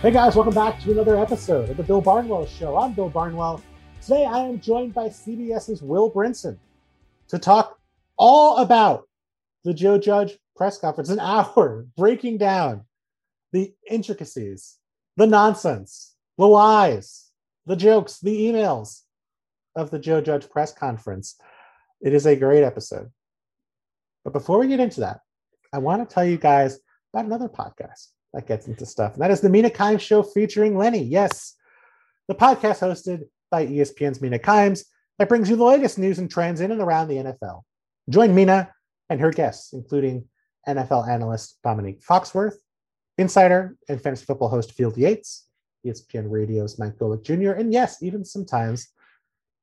Hey guys, welcome back to another episode of the Bill Barnwell Show. I'm Bill Barnwell. Today I am joined by CBS's Will Brinson to talk all about the Joe Judge press conference, an hour breaking down the intricacies, the nonsense, the lies, the jokes, the emails of the Joe Judge press conference. It is a great episode. But before we get into that, I want to tell you guys about another podcast that gets into stuff. And that is the Mina Kimes Show featuring Lenny. Yes, the podcast hosted by ESPN's Mina Kimes that brings you the latest news and trends in and around the NFL. Join Mina and her guests, including NFL analyst Dominique Foxworth, insider and fantasy football host Field Yates, ESPN Radio's Mike Golic Jr., and yes, even sometimes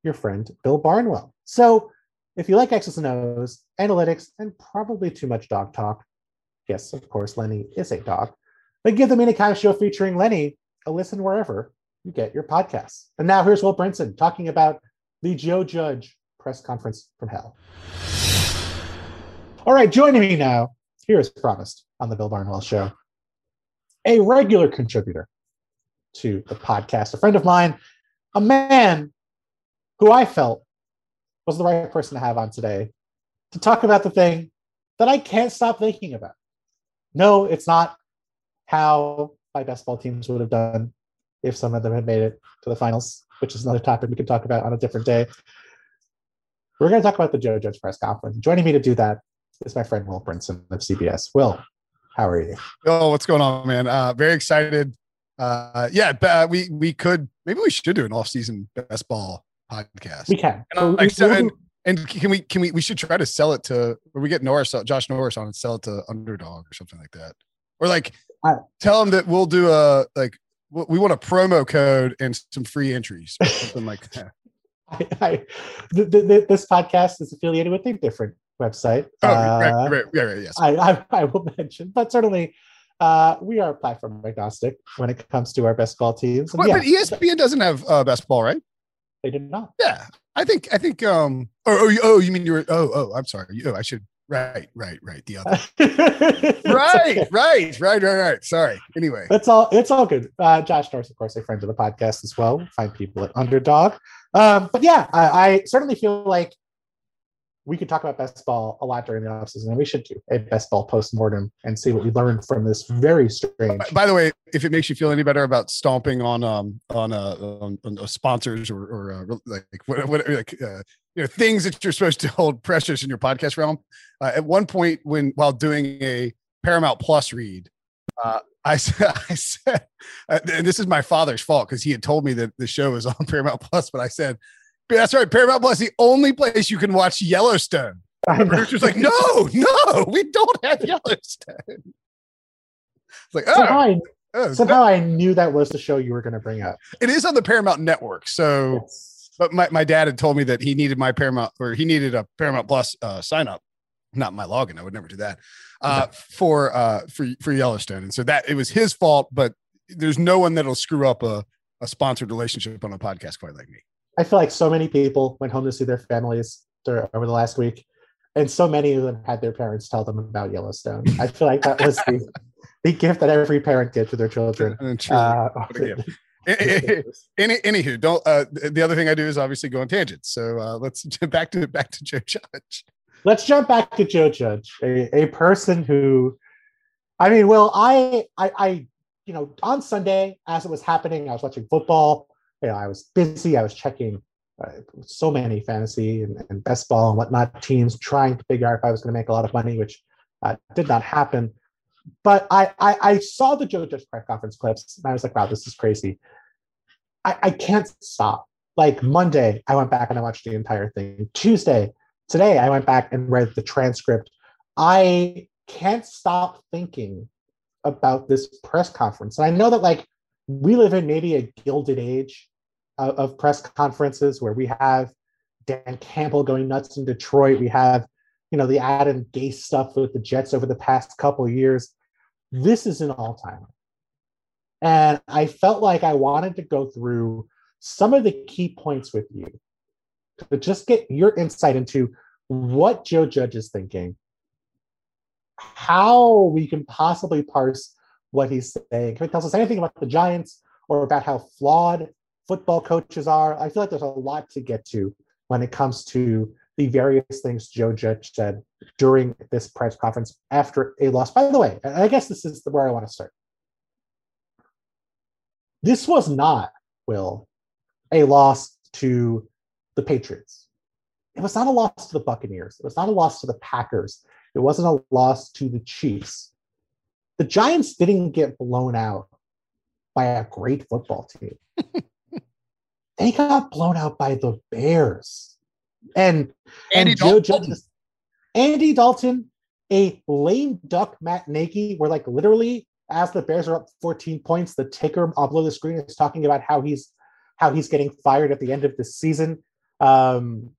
your friend Bill Barnwell. So if you like X's and O's, analytics, and probably too much dog talk, yes, of course, Lenny is a dog then give the Mina Kimes Show featuring Lenny a listen wherever you get your podcasts. And now here's Will Brinson talking about the Joe Judge press conference from hell. All right, joining me now, here as promised on the Bill Barnwell Show, a regular contributor to the podcast, a friend of mine, a man who I felt was the right person to have on today to talk about the thing that I can't stop thinking about. No, it's not how my best ball teams would have done if some of them had made it to the finals, which is another topic we can talk about on a different day. We're going to talk about the Joe Judge press conference. Joining me to do that is my friend Will Brinson of CBS. Will, how are you? Oh, what's going on, man? Uh, very excited. Uh, yeah, uh, we we could maybe we should do an off-season best ball podcast. We can. And, like, so, and, and, can we can we we should try to sell it to or we get Norris Josh Norris on and sell it to Underdog or something like that, or like I, tell them that we'll do a like we want a promo code and some free entries, something like that. I, I the, the, this podcast is affiliated with a different website. Oh, uh, right, right, right, right, yes. I, I, I will mention, but certainly uh, we are platform agnostic when it comes to our best ball teams. But, yeah, but ESPN doesn't have uh, best ball, right? They did not. Yeah, I think I think. Um. Oh, oh, oh you mean you're? Oh, oh, I'm sorry. Oh, I should Right, right, right. The other. right, okay. right, right, right, right. Sorry. Anyway, it's all it's all good. Uh, Josh Norris, of course, a friend of the podcast as well. Find people at Underdog. Um, but yeah, I, I certainly feel like we could talk about best ball a lot during the offseason, and we should do a best ball post mortem and see what we learned from this very strange. By the way, if it makes you feel any better about stomping on um on uh on, on uh, sponsors or or uh, like what, what like uh, you know things that you're supposed to hold precious in your podcast realm, uh, at one point when while doing a Paramount Plus read, uh, I said, I said, uh, and this is my father's fault because he had told me that the show was on Paramount Plus, but I said that's right. Paramount Plus, the only place you can watch Yellowstone. The producer's like, no, no, we don't have Yellowstone. It's like, oh, somehow, I, oh, somehow I knew that was the show you were going to bring up. It is on the Paramount Network. So, yes. But my, my dad had told me that he needed my Paramount or he needed a Paramount Plus uh, sign up, not my login. I would never do that uh, for uh, for for Yellowstone. And so that it was his fault, but there's no one that'll screw up a, a sponsored relationship on a podcast quite like me. I feel like so many people went home to see their families over the last week, and so many of them had their parents tell them about Yellowstone. I feel like that was the, the gift that every parent gives to their children. Uh, Any, anywho, don't. Uh, the other thing I do is obviously go on tangents. So uh, let's back to back to Joe Judge. Let's jump back to Joe Judge, a, a person who, I mean, well, I, I, I, you know, on Sunday as it was happening, I was watching football you know, I was busy. I was checking uh, so many fantasy and, and, best ball and whatnot teams, trying to figure out if I was going to make a lot of money, which uh, did not happen. But I, I, I saw the Joe Judge press conference clips and I was like, wow, this is crazy. I, I can't stop. Like Monday, I went back and I watched the entire thing. Tuesday, today, I went back and read the transcript. I can't stop thinking about this press conference. And I know that like we live in maybe a gilded age of, of press conferences where we have Dan Campbell going nuts in Detroit. We have, you know, the Adam Gase stuff with the Jets over the past couple of years. This is an all timer. And I felt like I wanted to go through some of the key points with you to just get your insight into what Joe Judge is thinking, how we can possibly parse what he's saying. Can it tell us anything about the Giants or about how flawed football coaches are, I feel like there's a lot to get to when it comes to the various things Joe Judge said during this press conference after a loss. By the way, I guess this is where I want to start. This was not, Will, a loss to the Patriots. It was not a loss to the Buccaneers. It was not a loss to the Packers. It wasn't a loss to the Chiefs. The Giants didn't get blown out by a great football team. they got blown out by the Bears. And Andy and Joe Dalton. Judge, Andy Dalton, a lame duck Matt Nagy, where like literally as the Bears are up 14 points, the ticker below the screen is talking about how he's how he's getting fired at the end of the season. Um,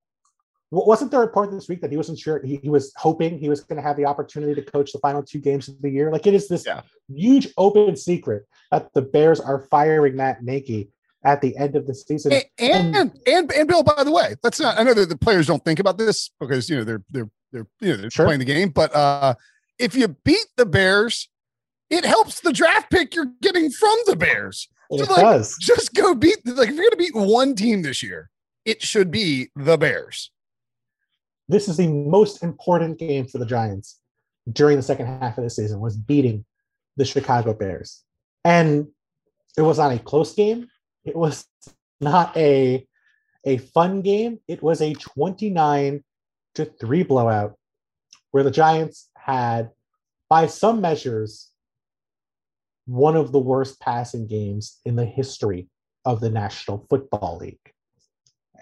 wasn't there a report this week that he wasn't sure he, he was hoping he was going to have the opportunity to coach the final two games of the year? Like it is this Yeah. huge open secret that the Bears are firing Matt Nagy at the end of the season. And, and and and Bill, by the way, let's not. I know that the players don't think about this because you know they're they're they're you know they're Sure. playing the game. But uh, if you beat the Bears, it helps the draft pick you're getting from the Bears. it like- does. Just go beat. Like if you're gonna beat one team this year, it should be the Bears. this is the most important game for the Giants during the second half of the season was beating the Chicago Bears. And it was not a close game. It was not a a fun game. It was a 29 to 3 blowout where the Giants had by some measures one of the worst passing games in the history of the National Football League.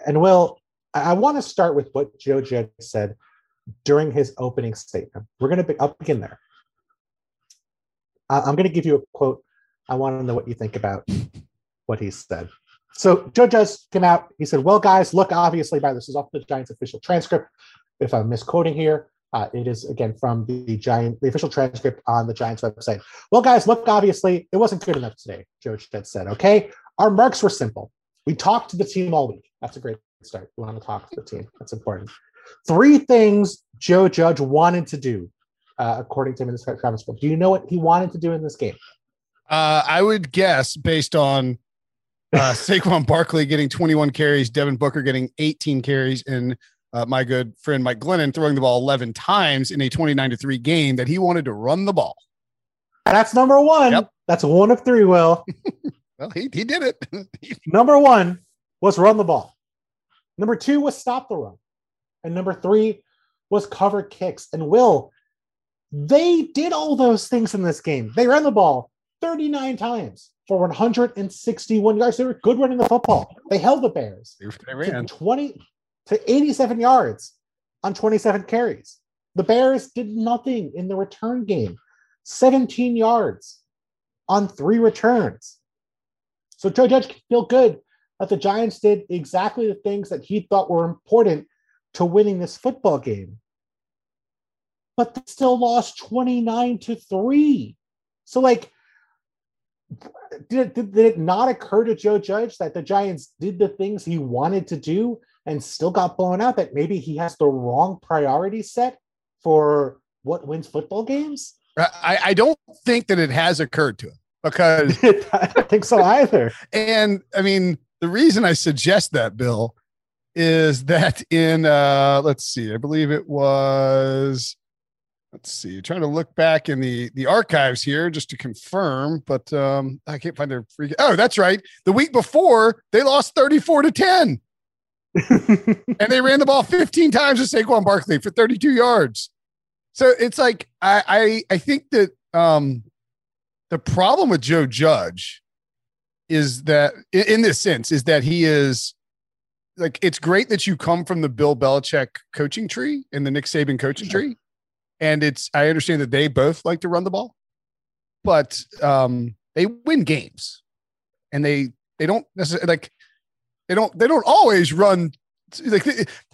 And Will, I, I want to start with what Joe Judge said during his opening statement. We're going to be, I'll begin there. I- I'm going to give you a quote. I want to know what you think about what he said. So Joe Judge came out. He said, "Well, guys, look. Obviously, by this is off the Giants' official transcript. If I'm misquoting here, uh, it is again from the Giant, the official transcript on the Giants website. Well, guys, look. Obviously, it wasn't good enough today. Joe Judge said, "Okay, our marks were simple. We talked to the team all week. That's a great start. We want to talk to the team. That's important. Three things Joe Judge wanted to do, uh, according to him in this conference. Do you know what he wanted to do in this game? Uh, I would guess based on uh, Saquon Barkley getting 21 carries, Devin Booker getting 18 carries, and uh, my good friend Mike Glennon throwing the ball 11 times in a 29 to 3 game that he wanted to run the ball. That's number one. Yep. That's one of three, Will. Well, he, he did it. number one was run the ball. Number two was stop the run. And number three was cover kicks. And Will, they did all those things in this game. They ran the ball 39 times for 161 yards. They were good running the football. They held the Bears they ran. 20 to 87 yards on 27 carries. The Bears did nothing in the return game, 17 yards on three returns. So Joe Judge can feel good that the Giants did exactly the things that he thought were important to winning this football game. But they still lost 29 to 3. So, like, did did, did it not occur to Joe Judge that the Giants did the things he wanted to do and still got blown out? That maybe he has the wrong priority set for what wins football games? I, I don't think that it has occurred to him because, I don't think so either. and I mean, the reason I suggest that, Bill, is that in, uh, let's see, I believe it was, let's see, trying to look back in the the archives here just to confirm, but um, I can't find their freaking. Oh, that's right. The week before, they lost 34 to 10. And they ran the ball 15 times to Saquon Barkley for 32 yards. So it's like I I, I think that um, the problem with Joe Judge is that in, in this sense is that he is like it's great that you come from the Bill Belichick coaching tree and the Nick Saban coaching tree, and it's I understand that they both like to run the ball, but um, they win games, and they they don't necessarily like they don't they don't always run like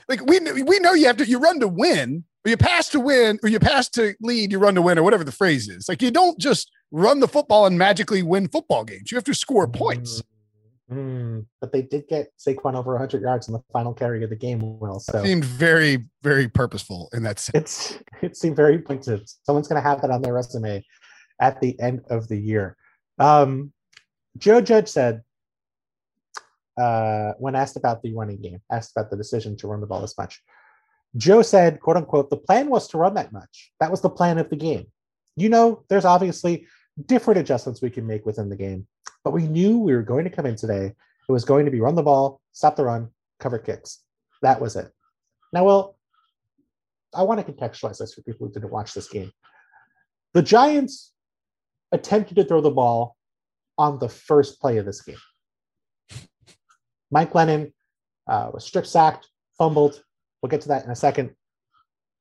like we we know you have to you run to win. Or you pass to win or you pass to lead you run to win or whatever the phrase is. Like you don't just run the football and magically win football games. You have to score points. Mm, but they did get Saquon over 100 yards in the final carry of the game. Will so. It seemed very very purposeful in that sense. It's it seemed very pointed. Someone's going to have that on their resume at the end of the year. Um, Joe Judge said, uh, when asked about the running game, asked about the decision to run the ball as much, Joe said, quote unquote, the plan was to run that much. That was the plan of the game. You know, there's obviously different adjustments we can make within the game, but we knew we were going to come in today. It was going to be run the ball, stop the run, cover kicks. That was it. Now, well, I want to contextualize this for people who didn't watch this game. The Giants attempted to throw the ball on the first play of this game. Mike Glennon uh, was strip sacked, fumbled. We'll get to that in a second.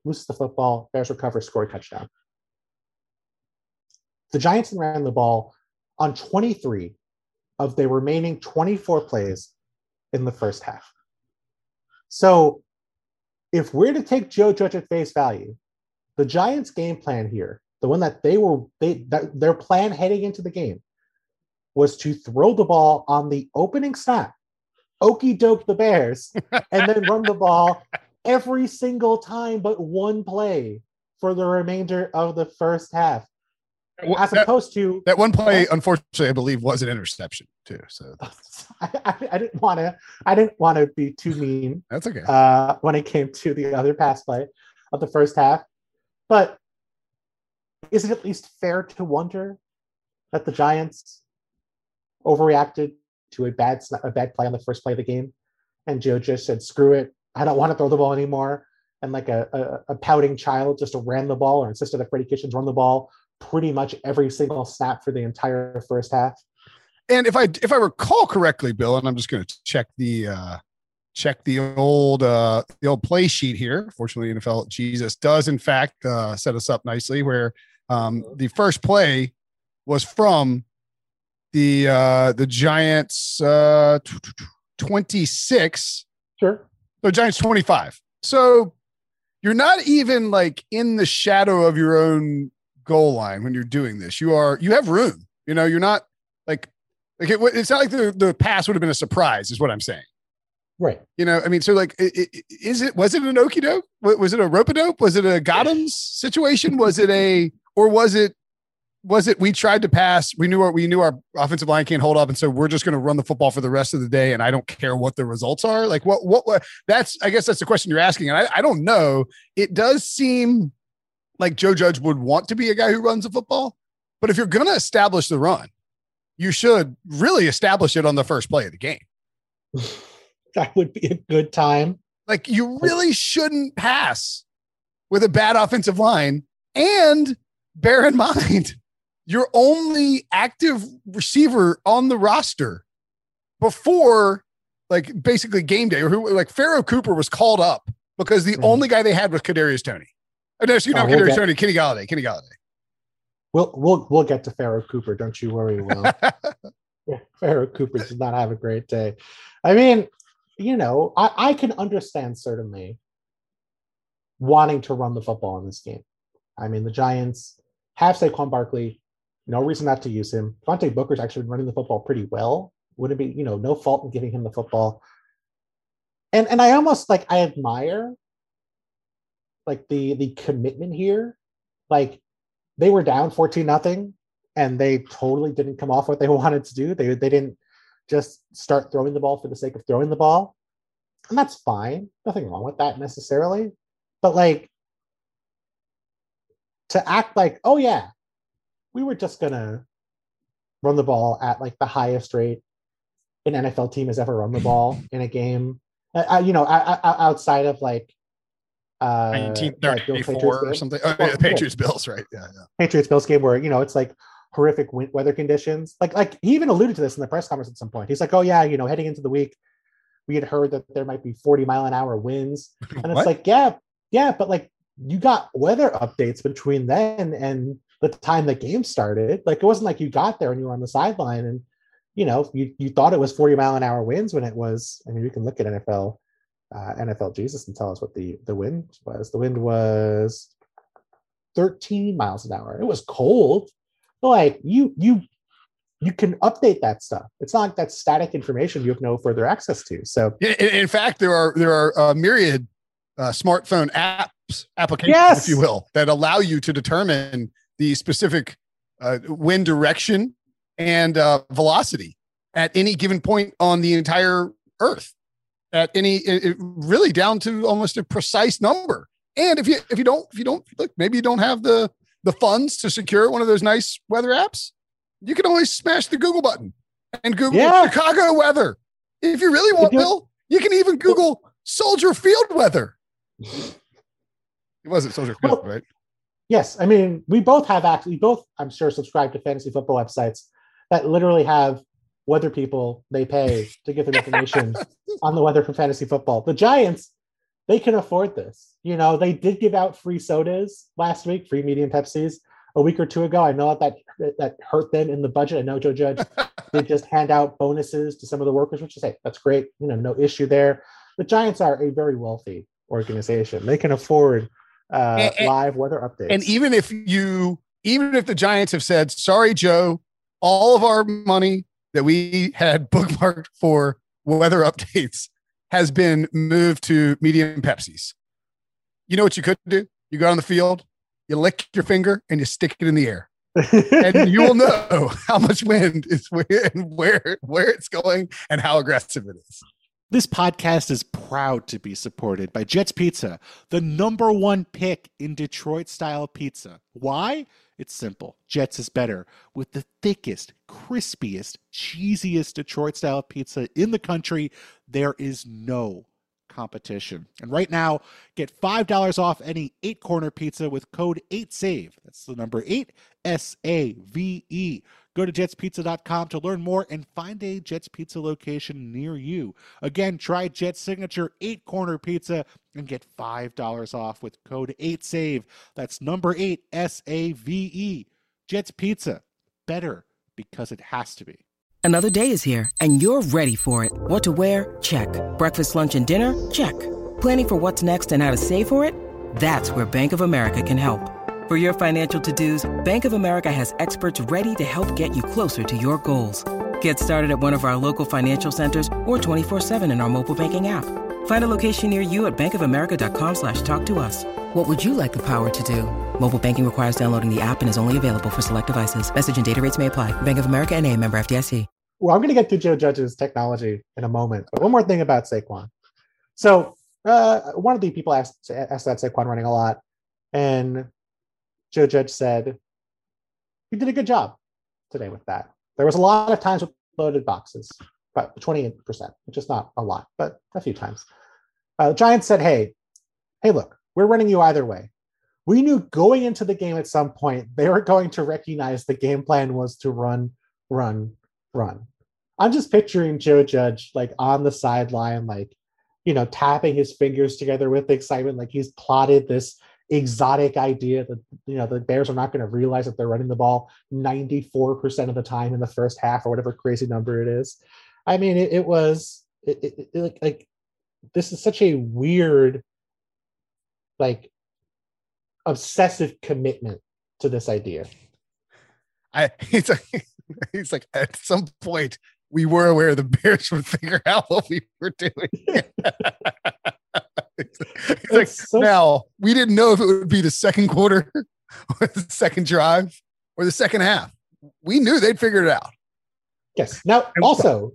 Loses the football. Bears recover, score a touchdown. The Giants ran the ball on 23 of the remaining 24 plays in the first half. So if we're to take Joe Judge at face value, the Giants' game plan here, the one that they were they that their plan heading into the game was to throw the ball on the opening snap, okey doke the Bears, and then run the ball every single time but one play for the remainder of the first half. As that, opposed to that one play, unfortunately, I believe was an interception too. So I, I, I didn't want to. I didn't want to be too mean. that's okay. Uh, when it came to the other pass play of the first half, but is it at least fair to wonder that the Giants overreacted to a bad a bad play on the first play of the game, and Joe just said, "Screw it, I don't want to throw the ball anymore." And like a, a, a pouting child, just ran the ball or insisted that Freddie Kitchens run the ball pretty much every single snap for the entire first half. And if I if I recall correctly, Bill, and I'm just going to check the uh, check the old uh, the old play sheet here. Fortunately, NFL GSIS does in fact uh, set us up nicely where um, the first play was from the uh, the Giants uh, 26. Sure. The Giants 25. So you're not even like in the shadow of your own goal line when you're doing this. You are you have room. You know, you're not like like it, it's not like the the pass would have been a surprise, is what I'm saying. Right. You know, I mean, so like, is it was it an okey doke? Was it a rope a dope? Was it a Gothams situation? Was it a or was it was it we tried to pass? We knew our we knew our offensive line can't hold up, and so we're just going to run the football for the rest of the day, and I don't care what the results are. Like what what, what that's I guess that's the question you're asking, and I, I don't know. It does seem like Joe Judge would want to be a guy who runs the football. But if you're going to establish the run, you should really establish it on the first play of the game. that would be a good time. Like you really shouldn't pass with a bad offensive line. And bear in mind, your only active receiver on the roster before like basically game day, or who like Pharoh Cooper was called up because the mm-hmm. only guy they had was Kadarius Toney. Oh, no, you know, oh, we'll get, Toney, Kenny Golladay, Kenny Golladay. We'll we'll we'll get to Pharoh Cooper. Don't you worry, Will. Pharoh Cooper does not have a great day. I mean, you know, I, I can understand certainly wanting to run the football in this game. I mean, the Giants have Saquon Barkley. No reason not to use him. Devontae Booker's actually been running the football pretty well. Wouldn't be, you know, no fault in giving him the football. And and I almost like I admire like the the commitment here like they were down 14 nothing and they totally didn't come off what they wanted to do they they didn't just start throwing the ball for the sake of throwing the ball and that's fine nothing wrong with that necessarily but like to act like oh yeah we were just gonna run the ball at like the highest rate an NFL team has ever run the ball in a game. Uh, you know, outside of like uh, 1934 or something. Oh, well, yeah, Patriots. Bills, right? Yeah, yeah. Patriots Bills game where you know it's like horrific weather conditions. Like like he even alluded to this in the press conference at some point. He's like, "Oh yeah, you know, heading into the week, we had heard that there might be 40 mile an hour winds," and it's like, yeah, yeah, but like you got weather updates between then and the time the game started. Like it wasn't like you got there and you were on the sideline and you know you you thought it was 40 mile an hour winds when it was. I mean, you can look at NFL uh, NFL GSIS and tell us what the the wind was. The wind was 13 miles an hour. It was cold. But like you you you can update that stuff. It's not like that's static information you have no further access to. So in, in fact, there are there are a myriad uh, smartphone apps applications, yes! if you will, that allow you to determine the specific uh, wind direction and uh, velocity at any given point on the entire Earth. At any, it, it really down to almost a precise number. And if you if you don't if you don't look, maybe you don't have the the funds to secure one of those nice weather apps. You can always smash the Google button and Google Yeah. Chicago weather. If you really want, Bill, you can even Google Soldier Field weather. It wasn't Soldier Field, Well, right? Yes, I mean we both have actually both I'm sure subscribe to fantasy football websites that literally have weather people they pay to give them information on the weather for fantasy football. The Giants, they can afford this. You know, they did give out free sodas last week, free medium Pepsis a week or two ago. I know that that, that hurt them in the budget. I know Joe Judge did just hand out bonuses to some of the workers, which is hey, that's great. You know, no issue there. The Giants are a very wealthy organization. They can afford uh, And- live weather updates. And even if you, even if the Giants have said, sorry, Joe, all of our money that we had bookmarked for weather updates has been moved to medium Pepsis. You know what you could do? You go on the field, you lick your finger, and you stick it in the air. and you will know how much wind is where and where where it's going and how aggressive it is. This podcast is proud to be supported by Jets Pizza, the number one pick in Detroit style pizza. Why? It's simple. Jets is better with the thickest, crispiest, cheesiest Detroit style pizza in the country. There is no competition. And right now, get $5 off any eight corner pizza with code 8SAVE. That's the number 8 S A V E. Go to jetspizza.com to learn more and find a Jets Pizza location near you. Again, try Jet's signature eight corner pizza and get $5 off with code 8SAVE. That's number 8 S A V E. Jets Pizza. Better because it has to be. Another day is here, and you're ready for it. What to wear? Check. Breakfast, lunch, and dinner? Check. Planning for what's next and how to save for it? That's where Bank of America can help. For your financial to dos, Bank of America has experts ready to help get you closer to your goals. Get started at one of our local financial centers or 24-7 in our mobile banking app. Find a location near you at bankofamerica.com slash talk to us. What would you like the power to do? Mobile banking requires downloading the app and is only available for select devices. Message and data rates may apply. Bank of America and a member FDIC. well, I'm going to get to Joe Judge's technology in a moment. But one more thing about Saquon. So uh, one of the people asked asked that Saquon running a lot, and Joe Judge said he did a good job today with that. There was a lot of times with loaded boxes, but 28%, which is not a lot, but a few times. Uh, Giants said, "Hey, hey, look, we're running you either way." We knew going into the game at some point they were going to recognize the game plan was to run, run, run. I'm just picturing Joe Judge like on the sideline, like, you know, tapping his fingers together with excitement, like he's plotted this exotic idea that, you know, the Bears are not going to realize that they're running the ball 94% of the time in the first half or whatever crazy number it is. I mean, it, it was it, it, like, like, this is such a weird, like, obsessive commitment to this idea. I he's like he's like at some point we were aware the Bears would figure out what we were doing. It's like so- now we didn't know if it would be the second quarter or the second drive or the second half. We knew they'd figure it out. Yes. Now, also,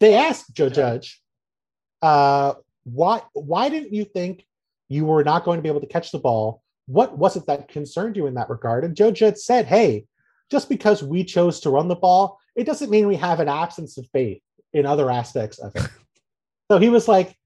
they asked Joe Judge, uh, why why didn't you think you were not going to be able to catch the ball? What was it that concerned you in that regard? And Joe Judge said, "Hey, just because we chose to run the ball, it doesn't mean we have an absence of faith in other aspects of it." so he was like,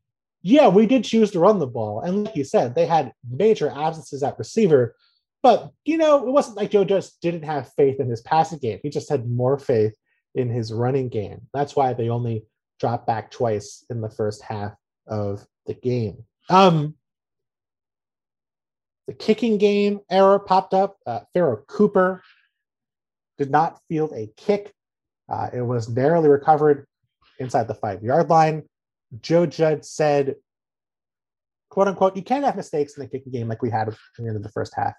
"Yeah, we did choose to run the ball, and like you said, they had major absences at receiver." But you know, it wasn't like Joe just didn't have faith in his passing game. He just had more faith in his running game. That's why they only dropped back twice in the first half of the game. Um, the kicking game error popped up. Uh, Pharoh Cooper did not field a kick. Uh, it was narrowly recovered inside the five yard line. Joe Judd said, quote unquote, you can't have mistakes in the kicking game like we had at the end of the first half.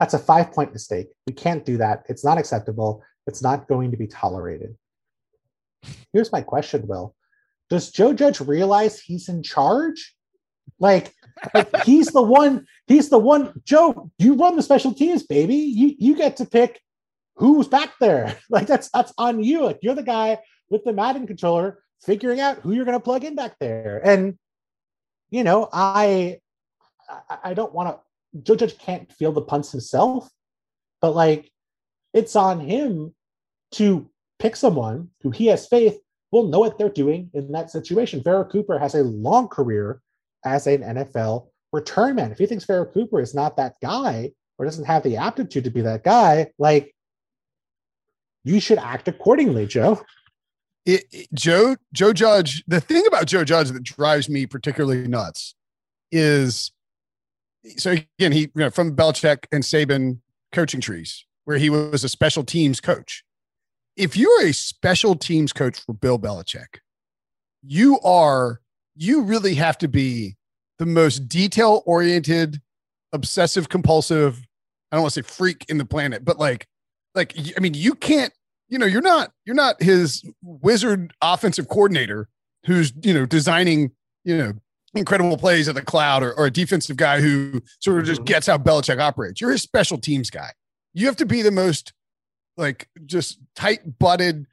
That's a five point mistake. We can't do that. It's not acceptable. It's not going to be tolerated. Here's my question, Will. Does Joe Judge realize he's in charge? Like, like he's the one, he's the one, Joe, you run the special teams, baby. You you get to pick who's back there? Like that's that's on you. Like you're the guy with the Madden controller figuring out who you're going to plug in back there. And you know, I I, don't want to. Joe Judge can't feel the punts himself, but like it's on him to pick someone who he has faith will know what they're doing in that situation. Pharoh Cooper has a long career as an NFL return man. If he thinks Pharoh Cooper is not that guy or doesn't have the aptitude to be that guy, like you should act accordingly, Joe. It, it, Joe Joe Judge. The thing about Joe Judge that drives me particularly nuts is so again he you know, from Belichick and Saban coaching trees where he was a special teams coach. If you're a special teams coach for Bill Belichick, you are you really have to be the most detail oriented, obsessive compulsive. I don't want to say freak in the planet, but like like I mean you can't you know, you're not you're not his wizard offensive coordinator who's you know designing you know incredible plays at the cloud or, or a defensive guy who sort of just mm-hmm. gets how Belichick operates. You're a special teams guy. You have to be the most like just tight butted,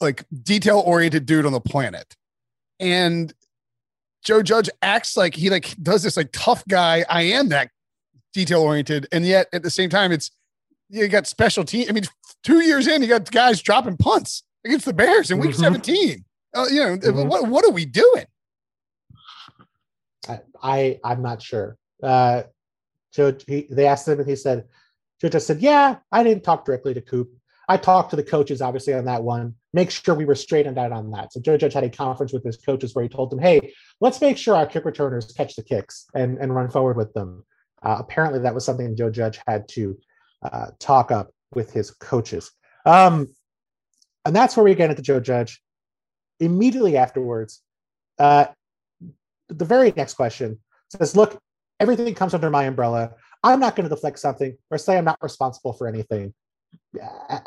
like detail oriented dude on the planet. And Joe Judge acts like he like does this like tough guy. I am that detail oriented, and yet at the same time, it's you got special team. I mean, two years in, you got guys dropping punts against the Bears in week mm-hmm. 17. Uh, you know, mm-hmm. what, what are we doing? I, I am not sure. Uh, Joe, he, they asked him, and he said, Joe just said, "Yeah, I didn't talk directly to Coop. I talked to the coaches, obviously, on that one. Make sure we were straightened out on that." So Joe Judge had a conference with his coaches where he told them, "Hey, let's make sure our kick returners catch the kicks and and run forward with them." Uh, apparently, that was something Joe Judge had to uh, talk up with his coaches. Um, and that's where we get into Joe Judge. Immediately afterwards, uh, the very next question says, Look, everything comes under my umbrella. I'm not going to deflect something or say I'm not responsible for anything.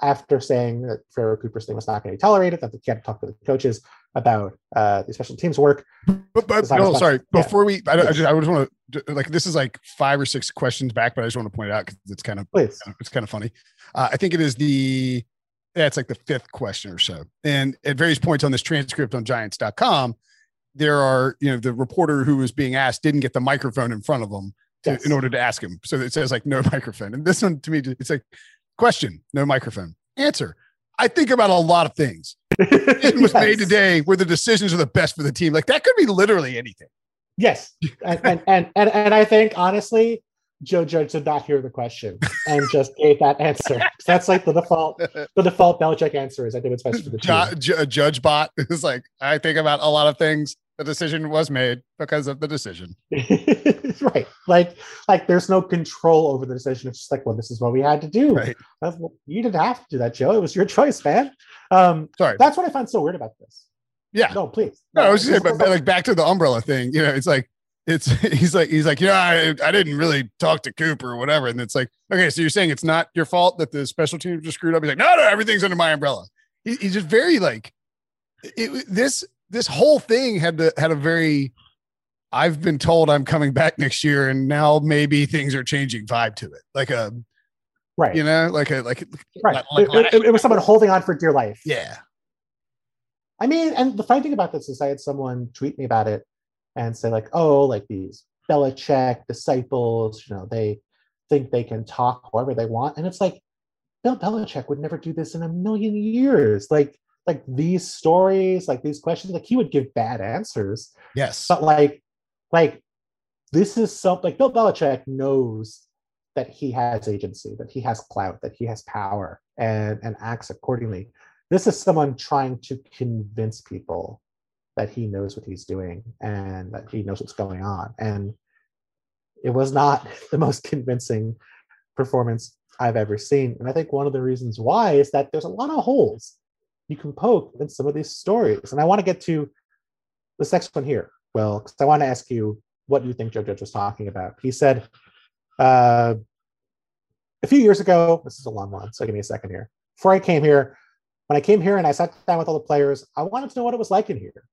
After saying that Pharoh Cooper's thing was not going to be tolerated, that they can't talk to the coaches about uh, the special teams work. But, but no, sorry. Before yeah. we, I, I, just, I just want to like this is like five or six questions back, but I just want to point it out because it's kind of Please. it's kind of funny. Uh, I think it is the yeah, it's like the fifth question or so. And at various points on this transcript on Giants.com, there are you know the reporter who was being asked didn't get the microphone in front of them to, yes. in order to ask him. So it says like no microphone. And this one to me, it's like question, no microphone. Answer. I think about a lot of things. It was yes. made today where the decisions are the best for the team. Like that could be literally anything. Yes. And and and and, and I think honestly, Joe Judge did not hear the question and just gave that answer. That's like the default. The default Belichick answer is I think it's best for the team. Ju- judge bot is like I think about a lot of things. The decision was made because of the decision. right. Like like there's no control over the decision. It's just like, well, this is what we had to do. Right. You didn't have to do that, Joe. It was your choice, man. Um, Sorry. That's what I find so weird about this. Yeah. No, please. No, no I was just saying, but, like back to the umbrella thing. You know, it's like it's he's like he's like yeah I, I didn't really talk to Cooper or whatever and it's like okay so you're saying it's not your fault that the special teams just screwed up he's like no no everything's under my umbrella he, he's just very like it, this this whole thing had to had a very I've been told I'm coming back next year and now maybe things are changing vibe to it. Like a right. you know like a like right. like, it, it, it was someone holding on for dear life. Yeah. I mean and the funny thing about this is I had someone tweet me about it and say like, oh, like these Belichick disciples, you know, they think they can talk however they want, and it's like Bill Belichick would never do this in a million years. Like, like these stories, like these questions, like he would give bad answers. Yes, but like, like this is something like Bill Belichick knows that he has agency, that he has clout, that he has power, and and acts accordingly. This is someone trying to convince people that he knows what he's doing and that he knows what's going on. And it was not the most convincing performance I've ever seen. And I think one of the reasons why is that there's a lot of holes you can poke in some of these stories. And I want to get to this next one here. Well, because I want to ask you what you think Joe Judge was talking about. He said uh, a few years ago, this is a long one, so give me a second here. Before I came here, when I came here and I sat down with all the players, I wanted to know what it was like in here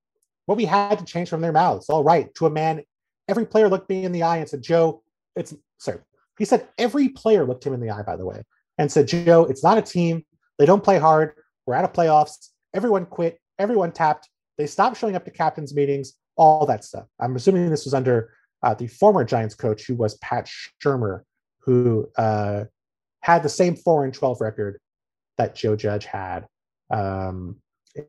what we had to change from their mouths. All right, to a man, every player looked me in the eye and said, Joe, it's sorry. He said every player looked him in the eye, by the way, and said, Joe, it's not a team. They don't play hard. We're out of playoffs. Everyone quit. Everyone tapped. They stopped showing up to captains' meetings, all that stuff. I'm assuming this was under uh, the former Giants coach, who was Pat Shurmur, who uh, had the same 4 and 12 record that Joe Judge had um,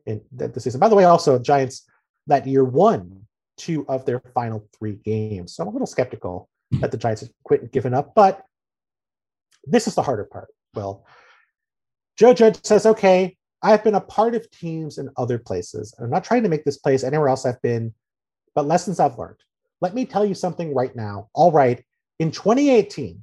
in the season. By the way, also, Giants that year won two of their final three games. So I'm a little skeptical that the Giants have quit and given up, but this is the harder part. Well, Joe Judge says, okay, I've been a part of teams in other places. I'm not trying to make this place anywhere else I've been, but lessons I've learned. Let me tell you something right now. All right, in 2018,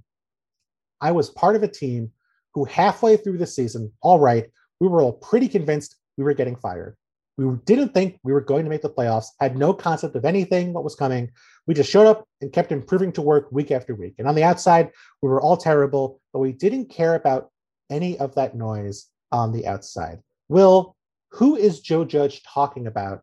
I was part of a team who halfway through the season, all right, we were all pretty convinced we were getting fired. We didn't think we were going to make the playoffs, had no concept of anything what was coming. We just showed up and kept improving to work week after week. And on the outside, we were all terrible, but we didn't care about any of that noise on the outside. Will, who is Joe Judge talking about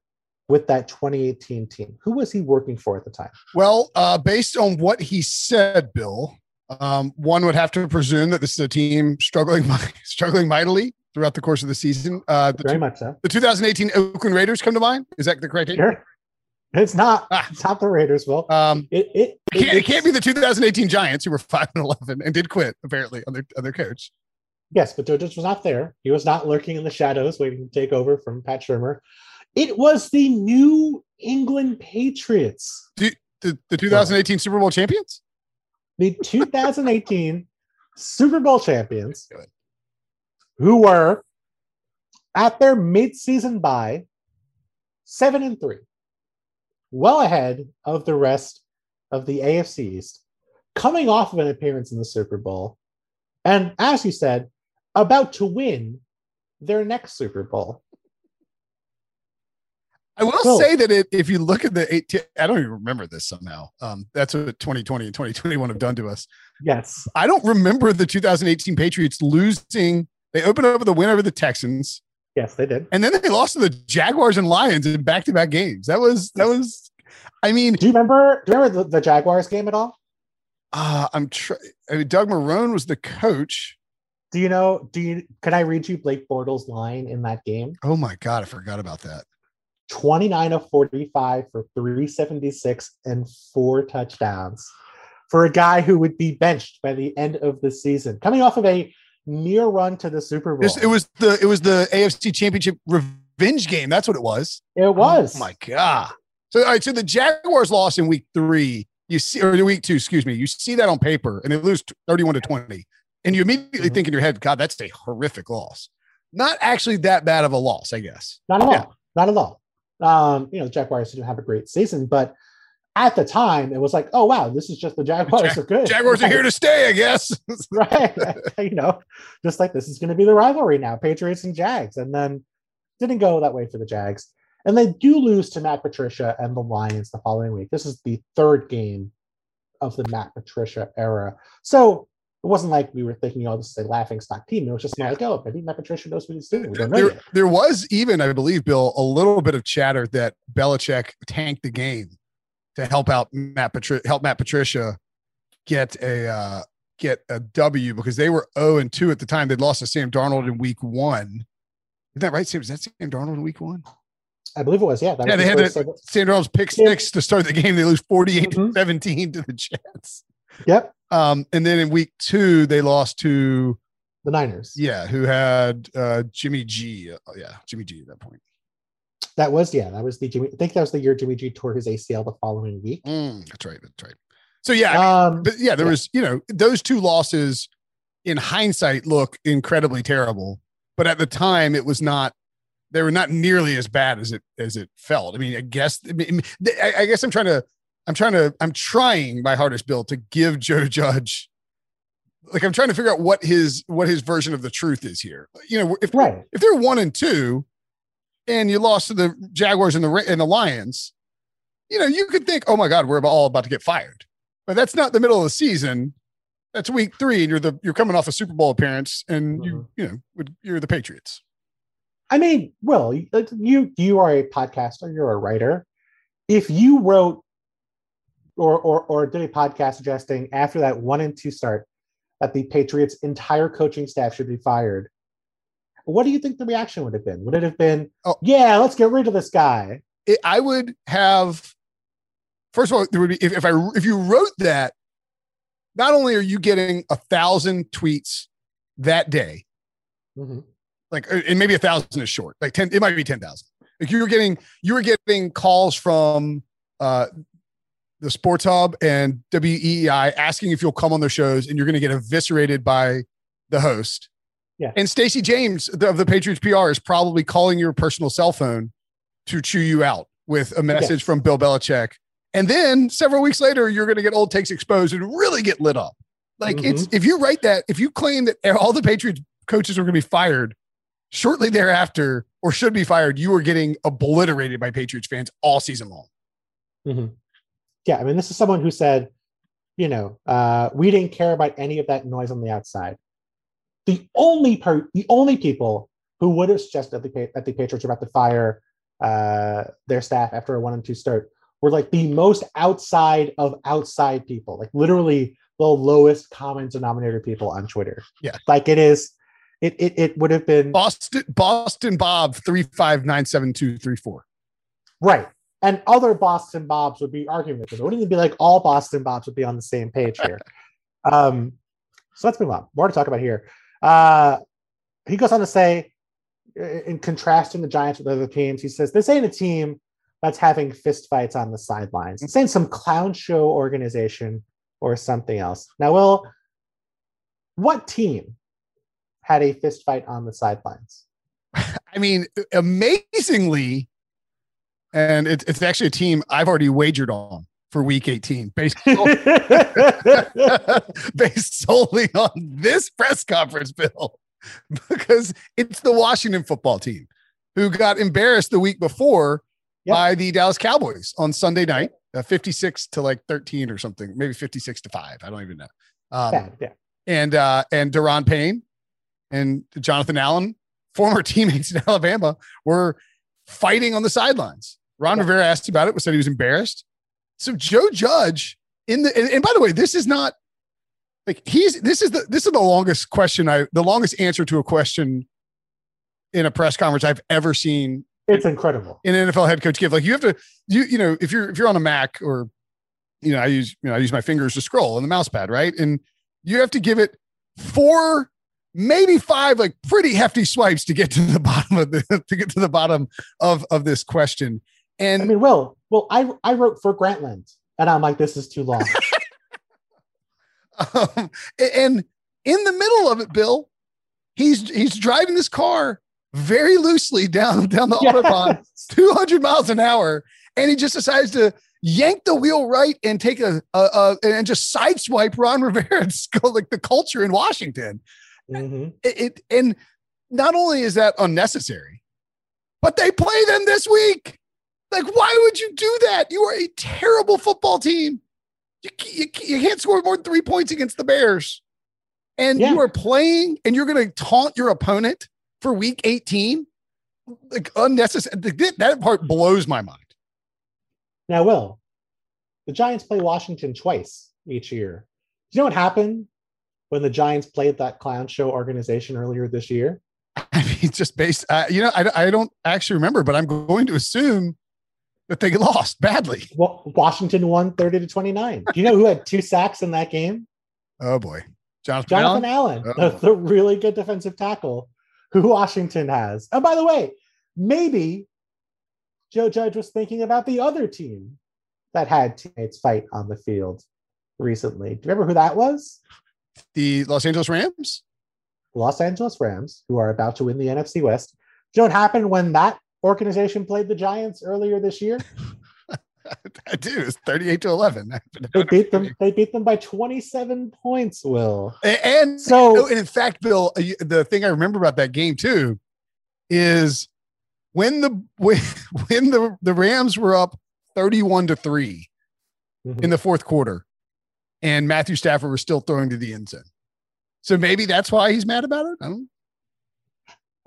with that 2018 team? Who was he working for at the time? Well, uh, based on what he said, Bill, um, one would have to presume that this is a team struggling, struggling mightily throughout the course of the season. Uh, the Very two, much so. The 2018 Oakland Raiders come to mind. Is that the correct? Sure. It's not. Ah. It's not the Raiders. Will Um, it? It, it can't, it can't be the 2018 Giants who were five and 11 and did quit apparently on their on their coach. Yes, but Judge was not there. He was not lurking in the shadows, waiting to take over from Pat Shurmur. It was the New England Patriots, The, the 2018 Super Bowl champions. the 2018 Super Bowl champions, who were at their midseason bye, seven and three, well ahead of the rest of the AFC East, coming off of an appearance in the Super Bowl, and as you said, about to win their next Super Bowl. I will Cool. say that it, if you look at the 18, I don't even remember this somehow. Um, that's what 2020 and 2021 have done to us. Yes. I don't remember the 2018 Patriots losing. They opened up with a win over the Texans, Yes, they did. and then they lost to the Jaguars and Lions in back-to-back games. That was that was. I mean, Do you remember? Do you remember the, the Jaguars game at all? uh, I'm trying. I mean, Doug Marrone was the coach. Do you know? Do you? Can I read you Blake Bortles' line in that game? Oh my god, I forgot about that. 29 of 45 for 376 and four touchdowns for a guy who would be benched by the end of the season, coming off of a near run to the Super Bowl. It was the it was the AFC Championship revenge game. That's what it was. It oh was. Oh my god. So all right, so the Jaguars lost in week three. You see, or the week two, excuse me. You see that on paper, and they lose 31 to 20. And you immediately Mhm. think in your head, God, that's a horrific loss. Not actually that bad of a loss, I guess. Not at all. Yeah. Not at all. Um, you know, the Jaguars didn't have a great season, but at the time it was like, oh wow, this is just the Jaguars Jag- are good. Jaguars are here to stay, I guess. right. you know, just like this is going to be the rivalry now, Patriots and Jags. And then didn't go that way for the Jags. And they do lose to Matt Patricia and the Lions the following week. This is the third game of the Matt Patricia era. So it wasn't like we were thinking, oh, this is a laughing stock team. It was just like, oh, maybe Matt Patricia knows what he's doing. We don't know there, yet. there was even, I believe, Bill, a little bit of chatter that Belichick tanked the game to help out Matt Patricia, help Matt Patricia get a uh, get a W because they were 0 and 2 at the time. They'd lost to Sam Darnold in week one. Isn't that right? Sam? Was that Sam Darnold in week one? I believe it was, yeah. That Yeah, was they had to- second- Sam Darnold's pick Yeah. six to start the game. They lose 48 Mhm. 17 to the Jets. Yep. Um, and then in week two, they lost to The Niners. yeah, who had uh Jimmy G. Uh, yeah, Jimmy G at that point. That was, yeah, that was the Jimmy. I think that was the year Jimmy G tore his ACL the following week. Mm, that's right. That's right. So yeah, I mean, Um, but yeah, there yeah. was, you know, those two losses in hindsight look incredibly terrible, but at the time it was not. They were not nearly as bad as it as it felt. I mean, I guess. I, mean, I I guess I'm trying to. I'm trying to. I'm trying my hardest, Bill, to give Joe Judge. Like I'm trying to figure out what his what his version of the truth is here. You know, if right. if they're one and two, and you lost to the Jaguars and the and the Lions, you know, you could think, oh my God, we're all about to get fired. But that's not the middle of the season. That's week three, and you're the you're coming off a Super Bowl appearance, and you mm-hmm. you know would- you're the Patriots. I mean, Will, you you are a podcaster, you're a writer. If you wrote or or or did a podcast suggesting after that one and two start that the Patriots' entire coaching staff should be fired, what do you think the reaction would have been? Would it have been, Oh. yeah, let's get rid of this guy? it, I would have. First of all, there would be if, if I if you wrote that, not only are you getting a thousand tweets that day, Mhm. like uh, and maybe a thousand is short, like ten, it might be ten thousand. Like you were getting you were getting calls from uh the Sports Hub and WEEI asking if you'll come on their shows, and you're going to get eviscerated by the host. Yeah. And Stacey James of the Patriots PR is probably calling your personal cell phone to chew you out with a message Yes. from Bill Belichick. And then several weeks later, you're going to get old takes exposed and really get lit up. Like it's if you write that, if you claim that all the Patriots coaches are going to be fired shortly thereafter or should be fired, you are getting obliterated by Patriots fans all season long. Mhm. Yeah, I mean, this is someone who said, you know, uh, we didn't care about any of that noise on the outside. The only part, the only people who would have suggested that the, that the Patriots were about to fire uh, their staff after a one and two start were like the most outside of outside people, like literally the lowest common denominator people on Twitter. Yeah. like it is. It it, it would have been Boston Boston Bob three five nine seven two three four. Right. And other Boston Bobs would be arguing with it. It wouldn't even be like all Boston Bobs would be on the same page here. um, so let's move on. More to talk about here. Uh, he goes on to say, in contrasting the Giants with other teams, he says, This ain't a team that's having fistfights on the sidelines. It's ain't some clown show organization or something else. Now, Will, what team had a fistfight on the sidelines? I mean, amazingly, and it, it's actually a team I've already wagered on for week 18 based, based solely on this press conference, Bill, because it's the Washington football team who got embarrassed the week before Yep. by the Dallas Cowboys on Sunday night, uh, 56 to like 13 or something, maybe 56 to 5. I don't even know. Um, Bad, yeah. and uh and Daron Payne and Jonathan Allen, former teammates in Alabama, were fighting on the sidelines. Ron Yeah. Rivera asked about it, said he was embarrassed. So Joe Judge in the and, and by the way, this is not like he's this is the this is the longest question I the longest answer to a question in a press conference I've ever seen It's incredible. an NFL head coach give. Like you have to, you you know, if you're if you're on a Mac or you know, I use you know I use my fingers to scroll on the mouse pad, right? And you have to give it four, maybe five, like pretty hefty swipes to get to the bottom of the to get to the bottom of of this question. And I mean, Will, well, I I wrote for Grantland, and I'm like, this is too long. um, and in the middle of it, Bill, he's he's driving this car very loosely down down the autobahn. 200 miles an hour and he just decides to yank the wheel right and take a, a, a and just sideswipe Ron Rivera's like the culture in Washington. Mhm. It, it and not only is that unnecessary, but they play them this week. Like, why would you do that? You are a terrible football team. You, you, you can't score more than three points against the Bears. And Yeah. you are playing and you're going to taunt your opponent for week 18. Like, unnecessary. That part blows my mind. Now, Will, the Giants play Washington twice each year. Do you know what happened when the Giants played that clown show organization earlier this year? I mean, just based, uh, you know, I, I don't actually remember, but I'm going to assume that they lost badly. Wa- Washington won 30 to 29. Do you know who had two sacks in that game? Oh boy. Jonathan, Jonathan Allen? Allen, Oh. really good defensive tackle who Washington has. And by the way, maybe Joe Judge was thinking about the other team that had teammates fight on the field recently. Do you remember who that was? the Los Angeles Rams. Los Angeles Rams, who are about to win the NFC West. Do you know what happened when that organization played the Giants earlier this year? I do. It's 38 to 11. They beat them. They beat them by 27 points. Will A- And So- and in fact, Bill, uh, the thing I remember about that game too is when the when, when the the Rams were up 31 to 3 in the fourth quarter and Matthew Stafford was still throwing to the end zone. So maybe that's why he's mad about it. I don't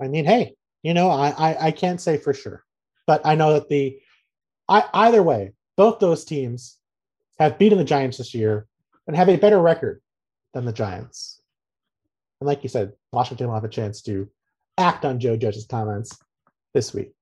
I mean, hey, you know, I, I I can't say for sure, but I know that the I either way, both those teams have beaten the Giants this year and have a better record than the Giants. And like you said, Washington will have a chance to act on Joe Judge's comments this week.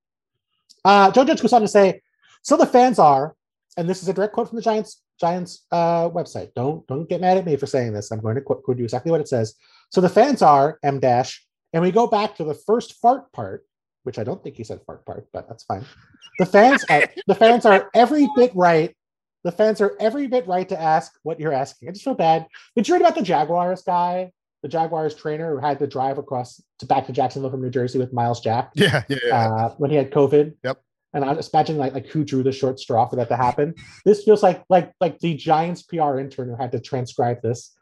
Uh, Joe Judge goes on to say, "So the fans are, and this is a direct quote from the Giants Giants uh, website. Don't don't get mad at me for saying this. I'm going to quote, quote you exactly what it says. So the fans are M dash, and we go back to the first fart part, which I don't think he said fart part, but that's fine. The fans are the fans are every bit right. The fans are every bit right to ask what you're asking. I just feel bad. Did you read about the Jaguars guy, the Jaguars trainer who had to drive across to back to Jacksonville from New Jersey with Myles Jack? Yeah, yeah, yeah. uh, when he had COVID. Yep. And I just imagining like like who drew the short straw for that to happen. This feels like like like the Giants PR intern who had to transcribe this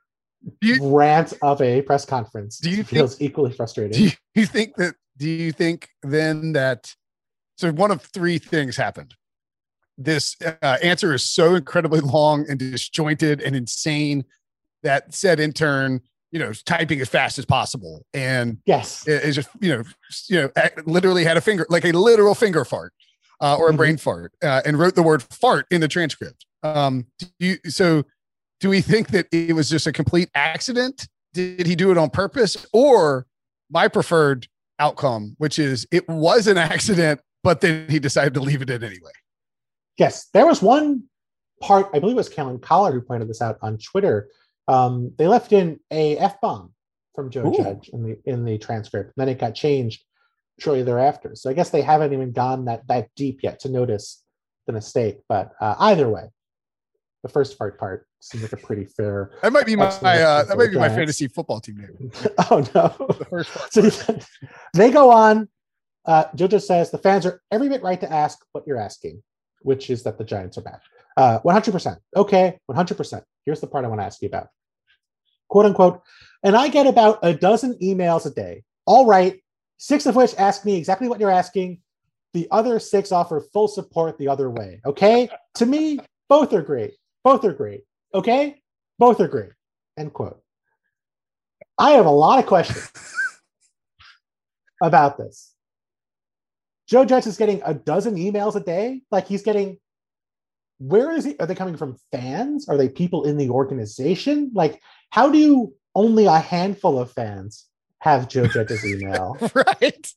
you- rant of a press conference. Do you feels equally frustrating? do you, you think that do you think then that so one of three things happened this uh, answer is so incredibly long and disjointed and insane that said intern you know typing as fast as possible and yes. it's just you know you know literally had a finger like a literal finger fart uh, or a Mhm. brain fart uh, and wrote the word fart in the transcript um do you so do we think that it was just a complete accident did he do it on purpose or my preferred outcome which is it was an accident but then he decided to leave it in anyway Yes, there was one part. I believe it was Kellen Collard who pointed this out on Twitter. Um, they left in a f bomb from Joe Ooh. Judge in the in the transcript. And then it got changed shortly thereafter. So I guess they haven't even gone that that deep yet to notice the mistake. But uh, either way, the first part part seems like a pretty fair. that might be my uh, that might be my fantasy football team name oh no! the first part. So they go on. Uh, Jojo says the fans are every bit right to ask what you're asking, which is that the Giants are bad. Uh, 100%. Okay, 100%. Here's the part I want to ask you about. Quote unquote. And I get about a dozen emails a day. All right, six of which ask me exactly what you're asking. The other six offer full support the other way. Okay, to me, both are great. Both are great. Okay, both are great. End quote. I have a lot of questions about this. Joe Judge is getting a dozen emails a day. Like he's getting, where is he? Are they coming from fans? Are they people in the organization? Like, how do only a handful of fans have Joe Judge's email? right?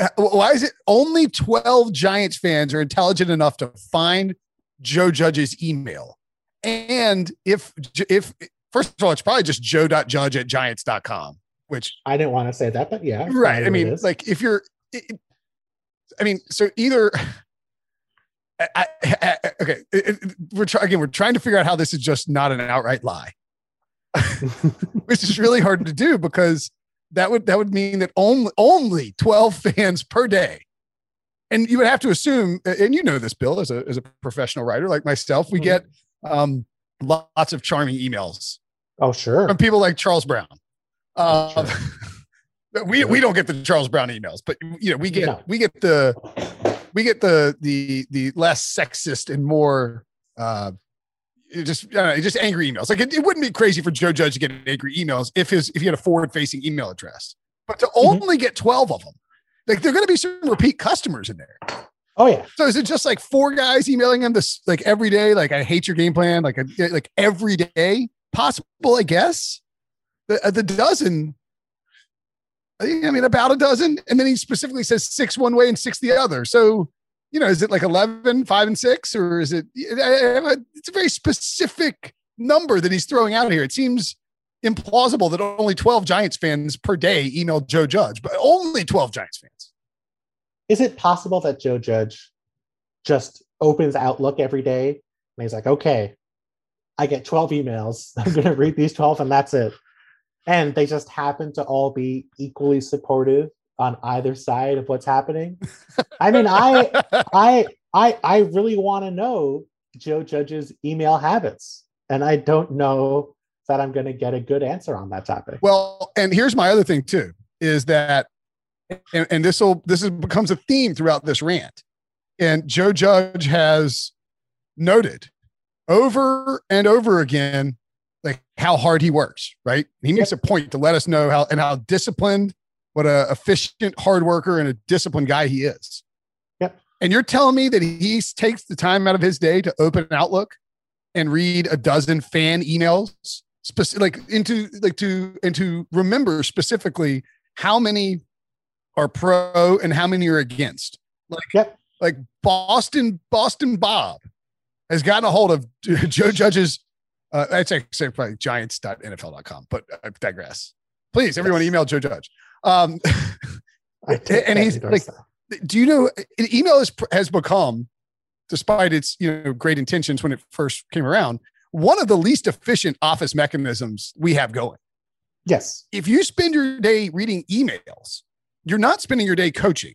Uh, Why is it only 12 Giants fans are intelligent enough to find Joe Judge's email? And if, if, first of all, it's probably just joe.judge at giants.com, which, I didn't want to say that, but yeah. right. I mean, like if you're, it, I mean, so either, I, I, I- okay, it- it- we're trying, again, we're trying to figure out how this is just not an outright lie. which is really hard to do because that would that would mean that only only 12 fans per day and you would have to assume and you know this bill as a as a professional writer like myself we Mhm. get um lots of charming emails oh, sure. from people like charles brown uh, Sure. we we don't get the charles brown emails but you know we get No. we get the we get the the the less sexist and more uh just know, just angry emails. Like it, it wouldn't be crazy for Joe Judge to get angry emails if his if he had a forward facing email address, but to Mhm. only get twelve of them, like there are going to be some repeat customers in there. Oh, yeah. So is it just like four guys emailing him this like every day? Like I hate your game plan, like like every day possible, I guess. The uh, the dozen. I mean, about a dozen, and then he specifically says six one way and six the other. So, you know, is it like 11, five and six, or is it? It's a very specific number that he's throwing out here. It seems implausible that only twelve Giants fans per day email Joe Judge, but only twelve Giants fans. Is it possible that Joe Judge just opens Outlook every day and he's like, okay, I get 12 emails. I'm going to read these 12 and that's it. And they just happen to all be equally supportive on either side of what's happening. I mean, I, I, I, I really want to know Joe Judge's email habits. And I don't know that I'm going to get a good answer on that topic. Well, and here's my other thing too is that, and, and this will this is, becomes a theme throughout this rant. And Joe Judge has noted over and over again, like how hard he works. Right? He makes a point to let us know how and how disciplined, what a efficient, hard worker, and a disciplined guy he is. Yep. And you're telling me that he takes the time out of his day to open Outlook and read a dozen fan emails specific like into like to and to remember specifically how many are pro and how many are against. Like Yep. like Boston Boston Bob has gotten a hold of Joe Judge's uh that's say probably giants.nfl.com, but I digress. Please, everyone email Joe Judge. Um and he's like that. do you know an email has, has become despite its you know great intentions when it first came around one of the least efficient office mechanisms we have going. Yes, if you spend your day reading emails you're not spending your day coaching.